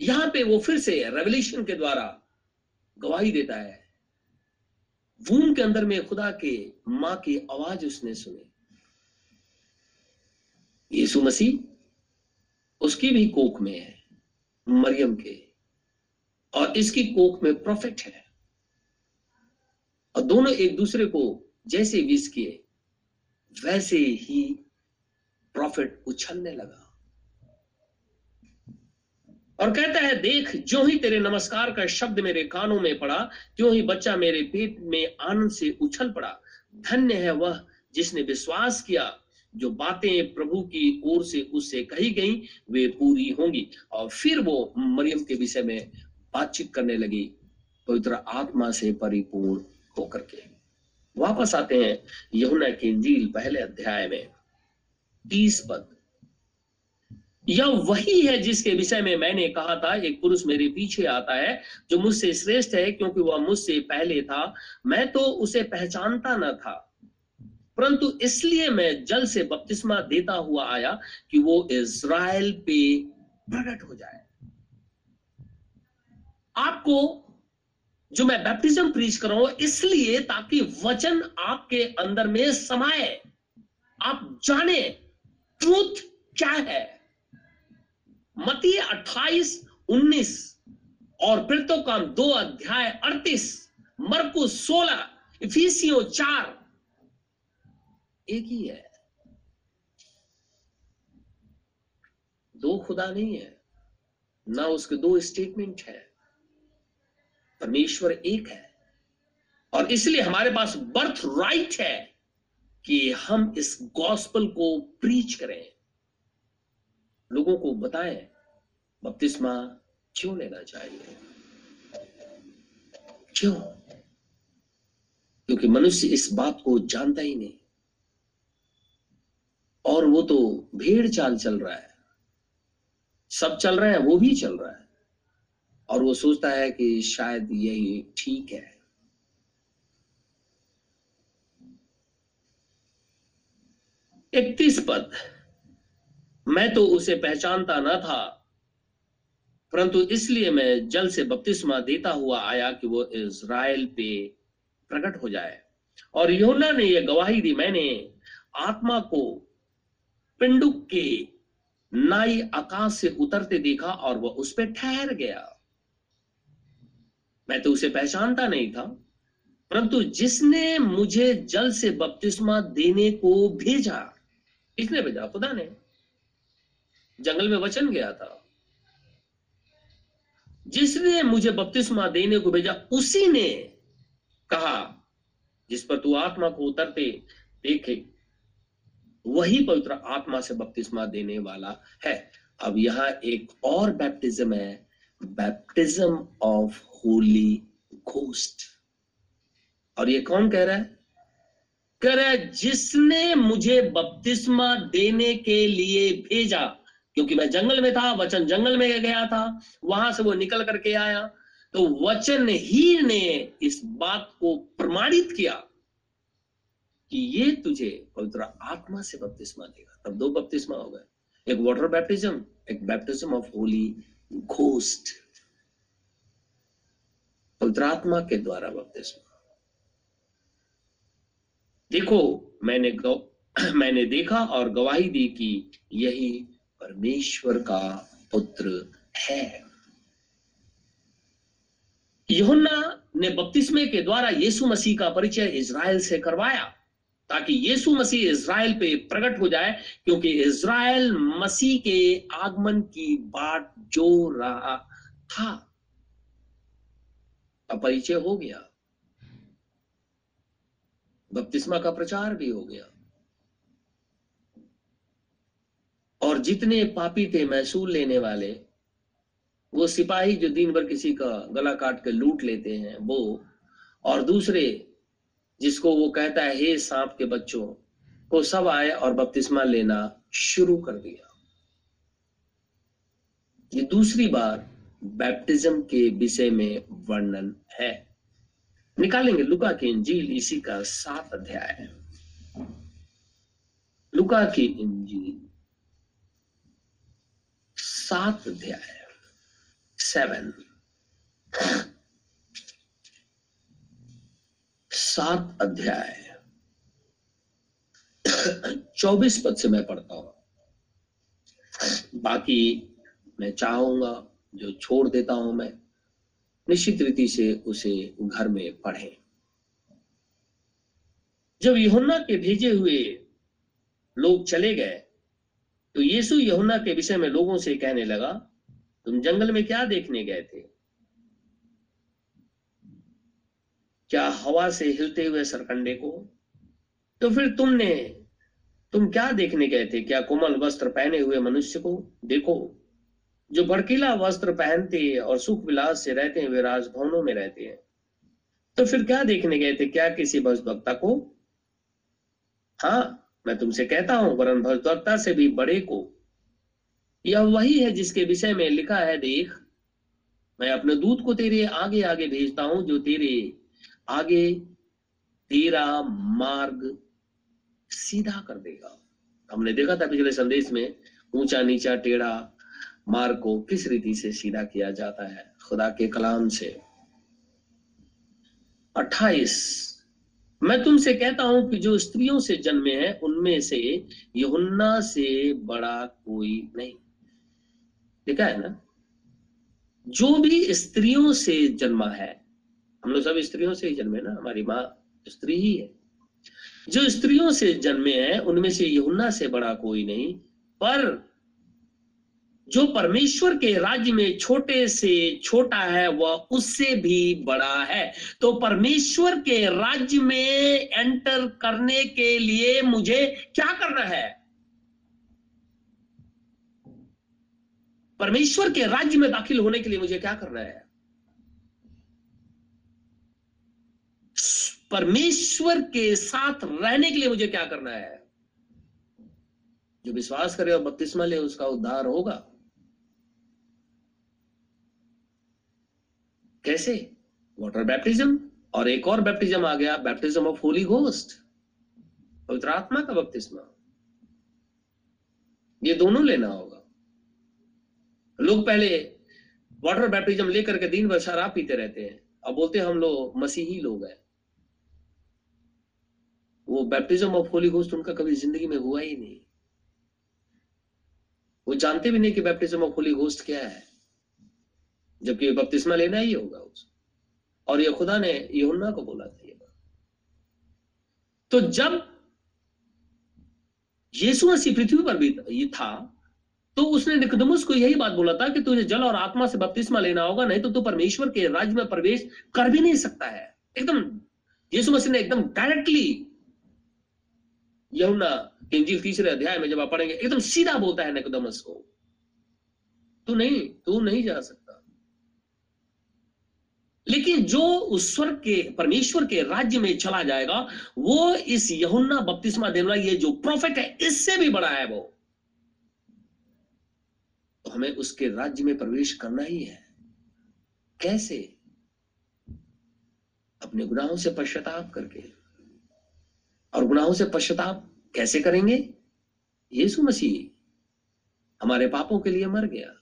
Speaker 1: यहाँ पे वो फिर से रेवल्यूशन के द्वारा गवाही देता है। वूम के अंदर में खुदा के, माँ की आवाज़ उसने सुनी। यीशु मसीह उसकी भी कोख में है, मरियम के। और इसकी कोख में प्रॉफिट है। और दोनों एक दूसरे को जैसे विश किए, वैसे ही प्रॉफिट उछलने लगा। और कहता है, देख, जो ही तेरे नमस्कार का शब्द मेरे कानों में पड़ा, त्यों ही बच्चा मेरे पेट में आनंद से उछल पड़ा। धन्य है वह जिसने विश्वास किया, जो बातें प्रभु की ओर से उससे कही गई, वे पूरी होंगी। और फिर वो मरियम के विषय में बातचीत करने लगी, पवित्र आत्मा से परिपूर्ण होकर के। वापस आते हैं यमुना की इंजील पहले अध्याय में, तीस पद। यह वही है जिसके विषय में मैंने कहा था, एक पुरुष मेरे पीछे आता है, जो मुझसे श्रेष्ठ है क्योंकि वह मुझसे पहले था। मैं तो उसे पहचानता न था। परंतु इसलिए मैं जल से बपतिस्मा देता हुआ आया कि वो इज़राइल पे प्रकट हो जाए। आपको जो मैं बैप्टिज्म प्रीच कर रहा हूँ, इसलिए ताकि वचन आपके अंदर में समाये। आप जाने ट्रूथ क्या है? मती अट्ठाईस, उन्नीस और फिर तो काम दो अध्याय अड़तीस, मरकु सोलह, इफिसियो चार। एक ही है। दो खुदा नहीं है, ना उसके दो स्टेटमेंट है। परमेश्वर एक है। और इसलिए हमारे पास बर्थ राइट है कि हम इस गॉस्पल को प्रीच करें। लोगों को बताएँ, बपतिस्मा क्यों लेना चाहिए? क्यों? क्योंकि मनुष्य इस बात को जानता ही नहीं। और वो तो भेड़ चाल चल रहा है। सब चल रहे हैं, वो भी चल रहा है। और वो सोचता है कि शायद यही ठीक है। इकतीस पद। मैं तो उसे पहचानता न था, परंतु इसलिए मैं जल से बपतिस्मा देता हुआ आया कि वो इज़राइल पे प्रकट हो जाए। और योना ने यह गवाही दी, मैंने आत्मा को पिंडुक के नाई आकाश से उतरते देखा और वह उस पर ठहर गया। मैं तो उसे पहचानता नहीं था, परंतु जिसने मुझे जल से बपतिस्मा देने को भेजा किसने भेजा, खुदा ने। जंगल में वचन गया था। जिसने मुझे बपतिस्मा देने को भेजा, उसी ने कहा, जिस पर तू आत्मा को उतरते देखे, वही पवित्र आत्मा से बपतिस्मा देने वाला है। अब यहाँ एक और बैप्टिज्म है बैप्टिज्म ऑफ़ होली घोस्ट और ये कौन कह रहा है? कह रहा है, जिसने मुझे बपतिस्मा देने के लिए भेजा क्योंकि मैं जंगल में था, वचन जंगल में गया था, वहाँ से वो निकल करके आया। तो वचन ही ने इस बात को प्रमाणित किया कि ये तुझे पवित्र आत्मा से बपतिस्मा देगा। तब दो बपतिस्मा हो गए। एक वाटर बैप्टिज्म एक बैप्टिज्म ऑफ़ होली घोस्ट पवित्र आत्मा के द्वारा बपतिस्मा। देखो, मैंने मैंने देखा और गवाही दी कि यही परमेश्वर का पुत्र है। यहुन्ना ने बपतिस्मे के द्वारा यीशु मसीह का परिचय इज़राइल से करवाया, ताकि यीशु मसीह इज़राइल पे प्रकट हो जाए, क्योंकि इज़राइल मसीह के आगमन की बाट जो रहा था परिचय हो गया। बपतिस्मा का प्रचार भी हो गया। और जितने पापी थे महसूल लेने वाले, वो सिपाही जो दिन भर किसी का गला काट के लूट लेते हैं, वो और दूसरे जिसको वो कहता है, हे सांप के बच्चों, को सब आए और बपतिस्मा लेना शुरू कर दिया। ये दूसरी बार बैप्टिज्म के विषय में वर्णन है। निकालेंगे लुका की इंजील, इसी का सात अध्याय है। लुका की इंजील। सात अध्याय सेवन सात अध्याय। चौबीस पद से मैं पढ़ता हूँ। बाकी मैं चाहूँगा, जो छोड़ देता हूँ मैं, निश्चित रीति से उसे घर में पढ़े। जब यहुन्ना के भेजे हुए लोग चले गए तो यीशु यहुन्ना के विषय में लोगों से कहने लगा, तुम जंगल में क्या देखने गए थे? क्या हवा से हिलते हुए सरकंडे को? तो फिर तुमने, तुम क्या देखने गए थे? क्या कोमल वस्त्र पहने हुए मनुष्य को देखो, जो भड़कीला वस्त्र पहनते और सुख विलास से रहते हैं वे राजभवनों में रहते हैं? तो फिर क्या देखने गए थे? क्या किसी भक्ता को? हाँ मैं तुमसे कहता हूँ, वरन भक्ता से भी बड़े को। यह वही है जिसके विषय में लिखा है, देख। मैं अपने दूत को तेरे आगे आगे भेजता हूँ, जो तेरे आगे तेरा मार्ग सीधा कर देगा। हमने देखा था पिछले संदेश में ऊँचा नीचा टेढ़ा मार्ग को किस रीति से सीधा किया जाता है? खुदा के कलाम से। 28 मैं तुमसे कहता हूँ कि जो स्त्रियों से जन्मे हैं, उनमें से यहुन्ना से बड़ा कोई नहीं। देखा है ना? जो भी स्त्रियों से जन्मा है, हम लोग सब स्त्रियों से ही जन्मे ना, हमारी माँ स्त्री ही है। जो स्त्रियों से जन्मे हैं, उनमें से यहुन्ना से बड़ा कोई नहीं, पर जो परमेश्वर के राज्य में छोटे से छोटा है, वह उससे भी बड़ा है। तो परमेश्वर के राज्य में एंटर करने के लिए मुझे क्या करना है? परमेश्वर के राज्य में दाखिल होने के लिए मुझे क्या करना है? परमेश्वर के साथ रहने के लिए मुझे क्या करना है? जो विश्वास करे और बपतिस्मा ले, उसका उद्धार होगा। कैसे? वाटर बैप्टिज्म और एक और बैप्टिज्म आ गया बैप्टिज्म ऑफ़ होली घोस्ट पवित्र आत्मा का बपतिस्मा ये दोनों लेना होगा। लोग पहले वाटर बैप्टिज्म लेकर के दिन भर शराब पीते रहते हैं। अब बोलते हम लोग मसीही लोग हैं। वो बैप्टिज्म ऑफ़ होली घोस्ट उनका कभी ज़िंदगी में हुआ ही नहीं। वो जानते भी नहीं कि बैप्टिज्म ऑफ़ होली घोस्ट क्या है। जबकि बपतिस्मा लेना ही होगा उस। और ये खुदा ने यहुन्ना को बोला था ये बात। तो जब यीशु मसीह पृथ्वी पर भी ये था तो उसने निकदमुस को यही बात बोला था कि तुझे जल और आत्मा से बपतिस्मा लेना होगा, नहीं तो तू परमेश्वर के राज्य में प्रवेश कर भी नहीं सकता है। एकदम, यीशु मसीह ने एकदम डायरेक्टली यमुना इंजिल तीसरे अध्याय में जब आप पढ़ेंगे, एकदम सीधा बोलता है निकदमस को, तू नहीं तू नहीं जा सकता। लेकिन जो उस स्वर्ग के, परमेश्वर के राज्य में चला जाएगा, वो इस यहुन्ना बपतिस्मा देने वाला ये जो प्रॉफिट है, इससे भी बड़ा है वो। तो हमें उसके राज्य में प्रवेश करना ही है। कैसे? अपने गुनाहों से पश्चाताप करके। और गुनाहों से पश्चाताप कैसे करेंगे? यीशु मसीह हमारे पापों के लिए मर गया।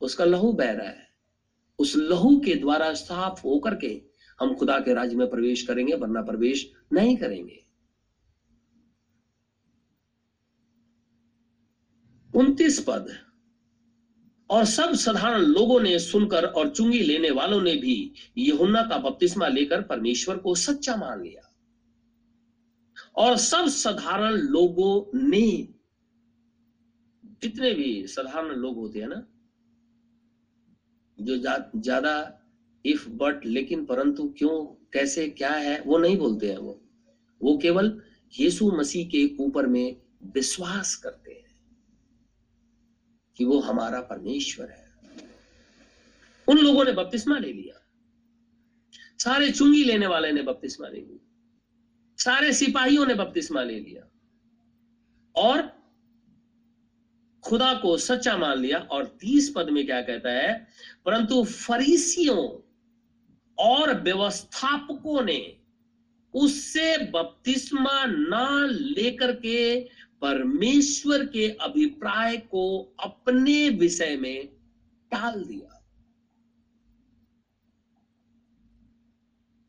Speaker 1: उसका लहू बह रहा है। उस लहू के द्वारा साफ़ होकर के हम खुदा के राज्य में प्रवेश करेंगे, वरना प्रवेश नहीं करेंगे। उनतीस पद। और सब साधारण लोगों ने सुनकर और चुंगी लेने वालों ने भी यहुन्ना का बपतिस्मा लेकर परमेश्वर को सच्चा मान लिया। और सब साधारण लोगों ने, जितने भी साधारण लोग होते हैं ना जो ज़्यादा इफ़ बट लेकिन परंतु क्यों, कैसे, क्या है, वो नहीं बोलते हैं वो। वो केवल यीशु मसीह के ऊपर में विश्वास करते हैं कि वो हमारा परमेश्वर है। उन लोगों ने बपतिस्मा ले लिया। सारे चुंगी लेने वाले ने बपतिस्मा ले लिया सारे सिपाहियों ने बपतिस्मा ले लिया। और खुदा को सच्चा मान लिया और तीस पद में क्या कहता है, परंतु फरीसियों और व्यवस्थापकों ने उससे बपतिस्मा ना लेकर के परमेश्वर के अभिप्राय को अपने विषय में टाल दिया।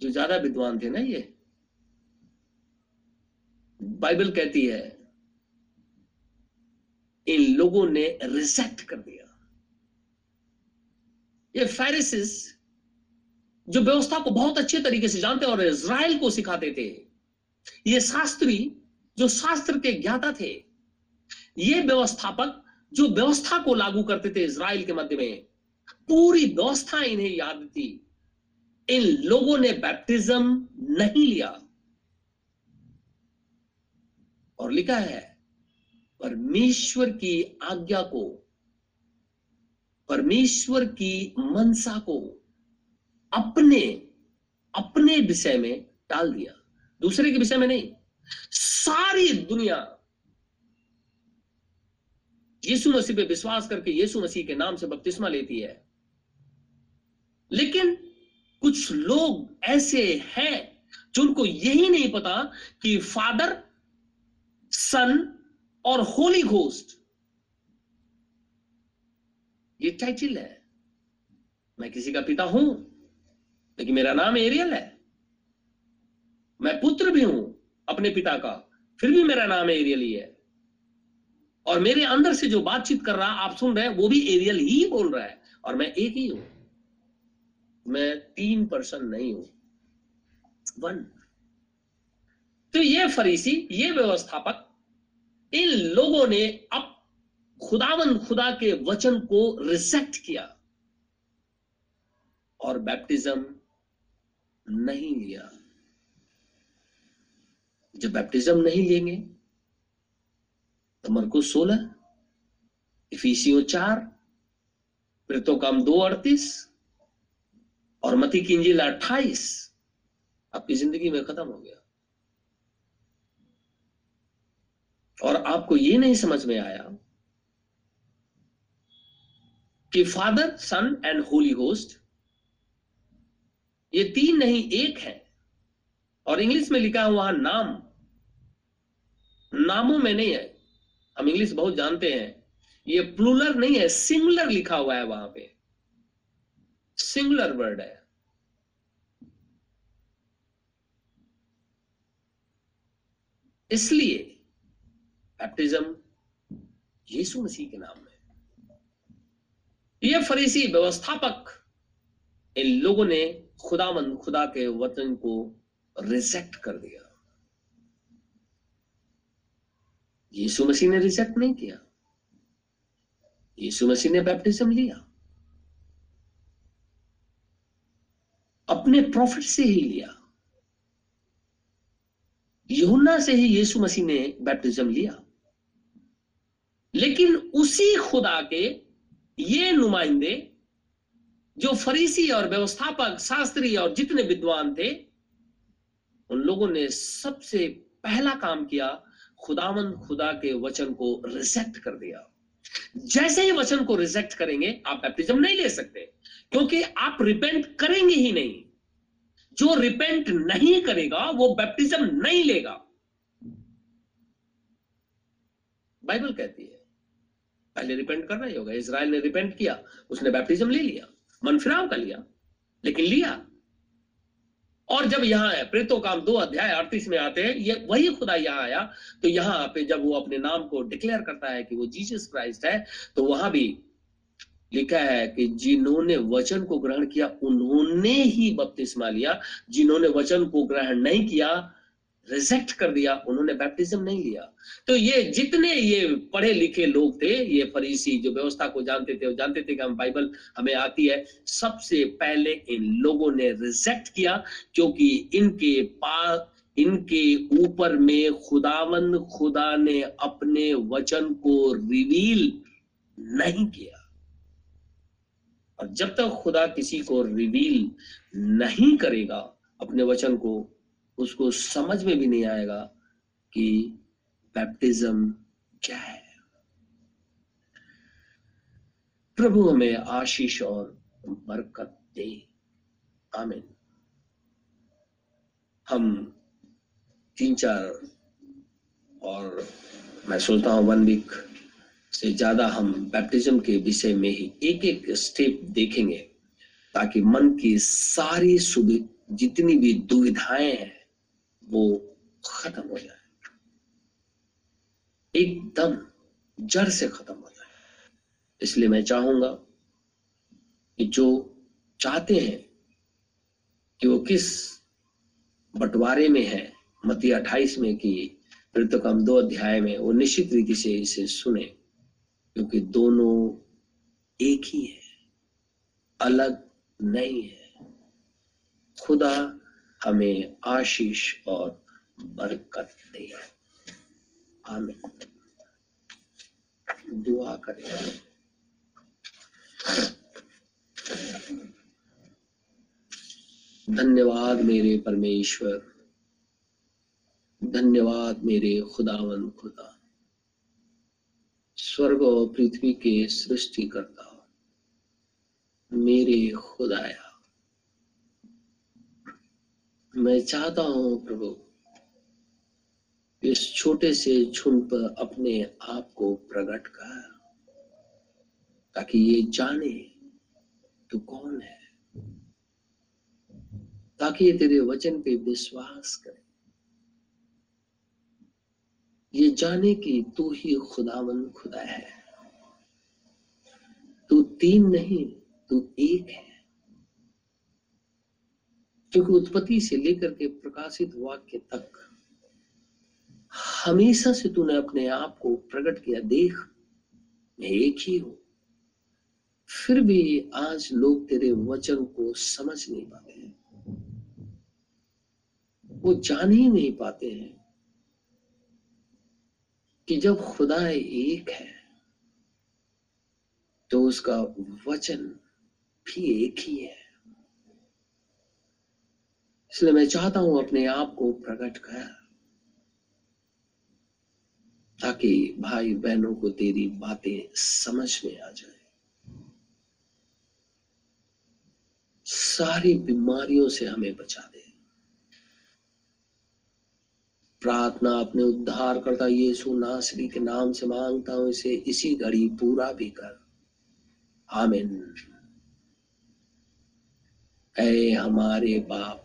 Speaker 1: जो ज़्यादा विद्वान थे ना ये, बाइबल कहती है इन लोगों ने रिजेक्ट कर दिया। ये फेरिसिस जो व्यवस्था को बहुत अच्छे तरीके से जानते और इज़राइल को सिखाते थे, ये शास्त्री जो शास्त्र के ज्ञाता थे, ये व्यवस्थापक जो व्यवस्था को लागू करते थे इसराइल के मध्य में, पूरी व्यवस्था इन्हें याद थी। इन लोगों ने बैप्टिज्म नहीं लिया। और लिखा है परमेश्वर की आज्ञा को, परमेश्वर की मनसा को अपने अपने विषय में टाल दिया। दूसरे के विषय में नहीं, सारी दुनिया यीशु मसीह पे विश्वास करके यीशु मसीह के नाम से बपतिस्मा लेती है। लेकिन कुछ लोग ऐसे हैं जिनको यही नहीं पता कि फादर, सन और होली घोस्ट। ये टाइटिल है। मैं किसी का पिता हूँ, लेकिन मेरा नाम एरियल है। मैं पुत्र भी हूँ अपने पिता का, फिर भी मेरा नाम एरियल ही है। और मेरे अंदर से जो बातचीत कर रहा, आप सुन रहे हैं, वो भी एरियल ही बोल रहा है, और मैं एक ही हूँ। मैं तीन पर्सन नहीं हूँ। वन तो ये फरीसी, ये व्यवस्थापक इन लोगों ने अब खुदावन खुदा के वचन को रिजेक्ट किया। और बैप्टिज्म नहीं लिया। जब बैप्टिज्म नहीं लेंगे तो मरको सोलह, इफिसियो चार मृतों काम दो अड़तीस, और मती की अट्ठाईस, आपकी ज़िंदगी में खत्म हो गया। और आपको ये नहीं समझ में आया कि father son and holy ghost ये तीन नहीं, एक है। और इंग्लिश में लिखा हुआ नाम। नामों में नहीं है। हम इंग्लिश बहुत जानते हैं। ये प्लूलर नहीं है सिंगुलर लिखा हुआ है वहाँ पे। सिंगुलर वर्ड है। इसलिए बैप्टिज्म यीशु मसीह के नाम में। यह फरीसी व्यवस्थापक इन लोगों ने खुदामंद, खुदा के वतन को रिजेक्ट कर दिया। यीशु मसीह ने रिजेक्ट नहीं किया। यीशु मसीह ने बैप्टिज्म लिया। अपने प्रॉफिट से ही लिया। यूना से ही यीशु मसीह ने बैप्टिज्म लिया। लेकिन उसी खुदा के ये नुमाइंदे, जो फरीसी और व्यवस्थापक, शास्त्री और जितने विद्वान थे, उन लोगों ने सबसे पहला काम किया खुदावन खुदा के वचन को रिजेक्ट कर दिया। जैसे ही वचन को रिजेक्ट करेंगे, आप बैप्टिज्म नहीं ले सकते, क्योंकि आप रिपेंट करेंगे ही नहीं। जो रिपेंट नहीं करेगा, वो बैप्टिज्म नहीं लेगा। बाइबल कहती है पहले रिपेंट करना ही होगा, इसराइल ने रिपेंट किया, उसने बैप्टिज्म ले लिया मन फिराव का लिया, लेकिन लिया। और जब यहाँ है, प्रेतो काम दो अध्याय अड़तीस में आते हैं, ये वही खुदा यहाँ आया तो यहाँ पे जब वो अपने नाम को डिक्लेयर करता है कि वो जीसस क्राइस्ट है तो वहाँ भी लिखा है कि जिन्होंने वचन को ग्रहण किया, उन्होंने ही बपतिस्मा लिया। जिन्होंने वचन को ग्रहण नहीं किया रिजेक्ट कर दिया, उन्होंने बैप्टिज्म नहीं लिया। तो ये जितने ये पढ़े लिखे लोग थे, ये फरीसी जो व्यवस्था को जानते थे, वो जानते थे कि हम बाइबल हमें आती है, सबसे पहले इन लोगों ने रिजेक्ट किया, क्योंकि इनके पास इनके ऊपर में खुदावन, खुदा ने अपने वचन को रिवील नहीं किया। और जब तक खुदा किसी को रिवील नहीं करेगा, अपने वचन को उसको समझ में भी नहीं आएगा कि बैप्टिज्म क्या है। प्रभु हमें आशीष और बरकत दे। आमीन। हम तीन चार और मैं सोचता हूँ वन वीक से ज़्यादा हम बैप्टिज्म के विषय में ही एक एक स्टेप देखेंगे, ताकि मन की सारी सुविधा जितनी भी दुविधाएँ हैं वो खत्म हो जाए। एकदम जड़ से खत्म हो जाए। इसलिए मैं चाहूँगा कि जो चाहते हैं कि वो किस बंटवारे में है मती अट्ठाईस में कि फिर तो कम दो अध्याय में वो निश्चित रीति से इसे सुने, क्योंकि दोनों एक ही है, अलग नहीं है। खुदा हमें आशीष और बरकत दे। आमीन। दुआ करें। धन्यवाद मेरे परमेश्वर। धन्यवाद मेरे खुदावन खुदा। स्वर्ग और पृथ्वी के सृष्टि करता मेरे खुदाया। मैं चाहता हूँ प्रभु, इस छोटे से झुंड पर अपने आप को प्रकट कर, ताकि ये जाने तू कौन है, ताकि ये तेरे वचन पे विश्वास करे। ये जाने कि तू ही खुदावन खुदा है। तू तीन नहीं, तू एक है। क्योंकि उत्पत्ति से लेकर के प्रकाशित वाक्य तक हमेशा से तूने अपने आप को प्रकट किया, देख, मैं एक ही हूँ। फिर भी आज लोग तेरे वचन को समझ नहीं पाते हैं। वो जान ही नहीं पाते हैं कि जब खुदा एक है तो उसका वचन भी एक ही है। इसलिए मैं चाहता हूँ अपने आप को प्रकट कर, ताकि भाई बहनों को तेरी बातें समझ में आ जाए। सारी बीमारियों से हमें बचा दे। प्रार्थना अपने उद्धार करता यीशु नासरी के नाम से माँगता हूँ, इसे इसी घड़ी पूरा भी कर। आमिन। हमारे बाप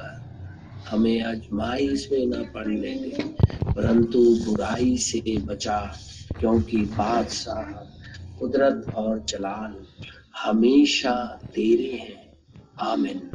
Speaker 1: हमें आजमाइश में न पड़ने दे, परंतु बुराई से बचा, क्योंकि बादशाह कुदरत और जलाल हमेशा तेरे हैं। आमिन।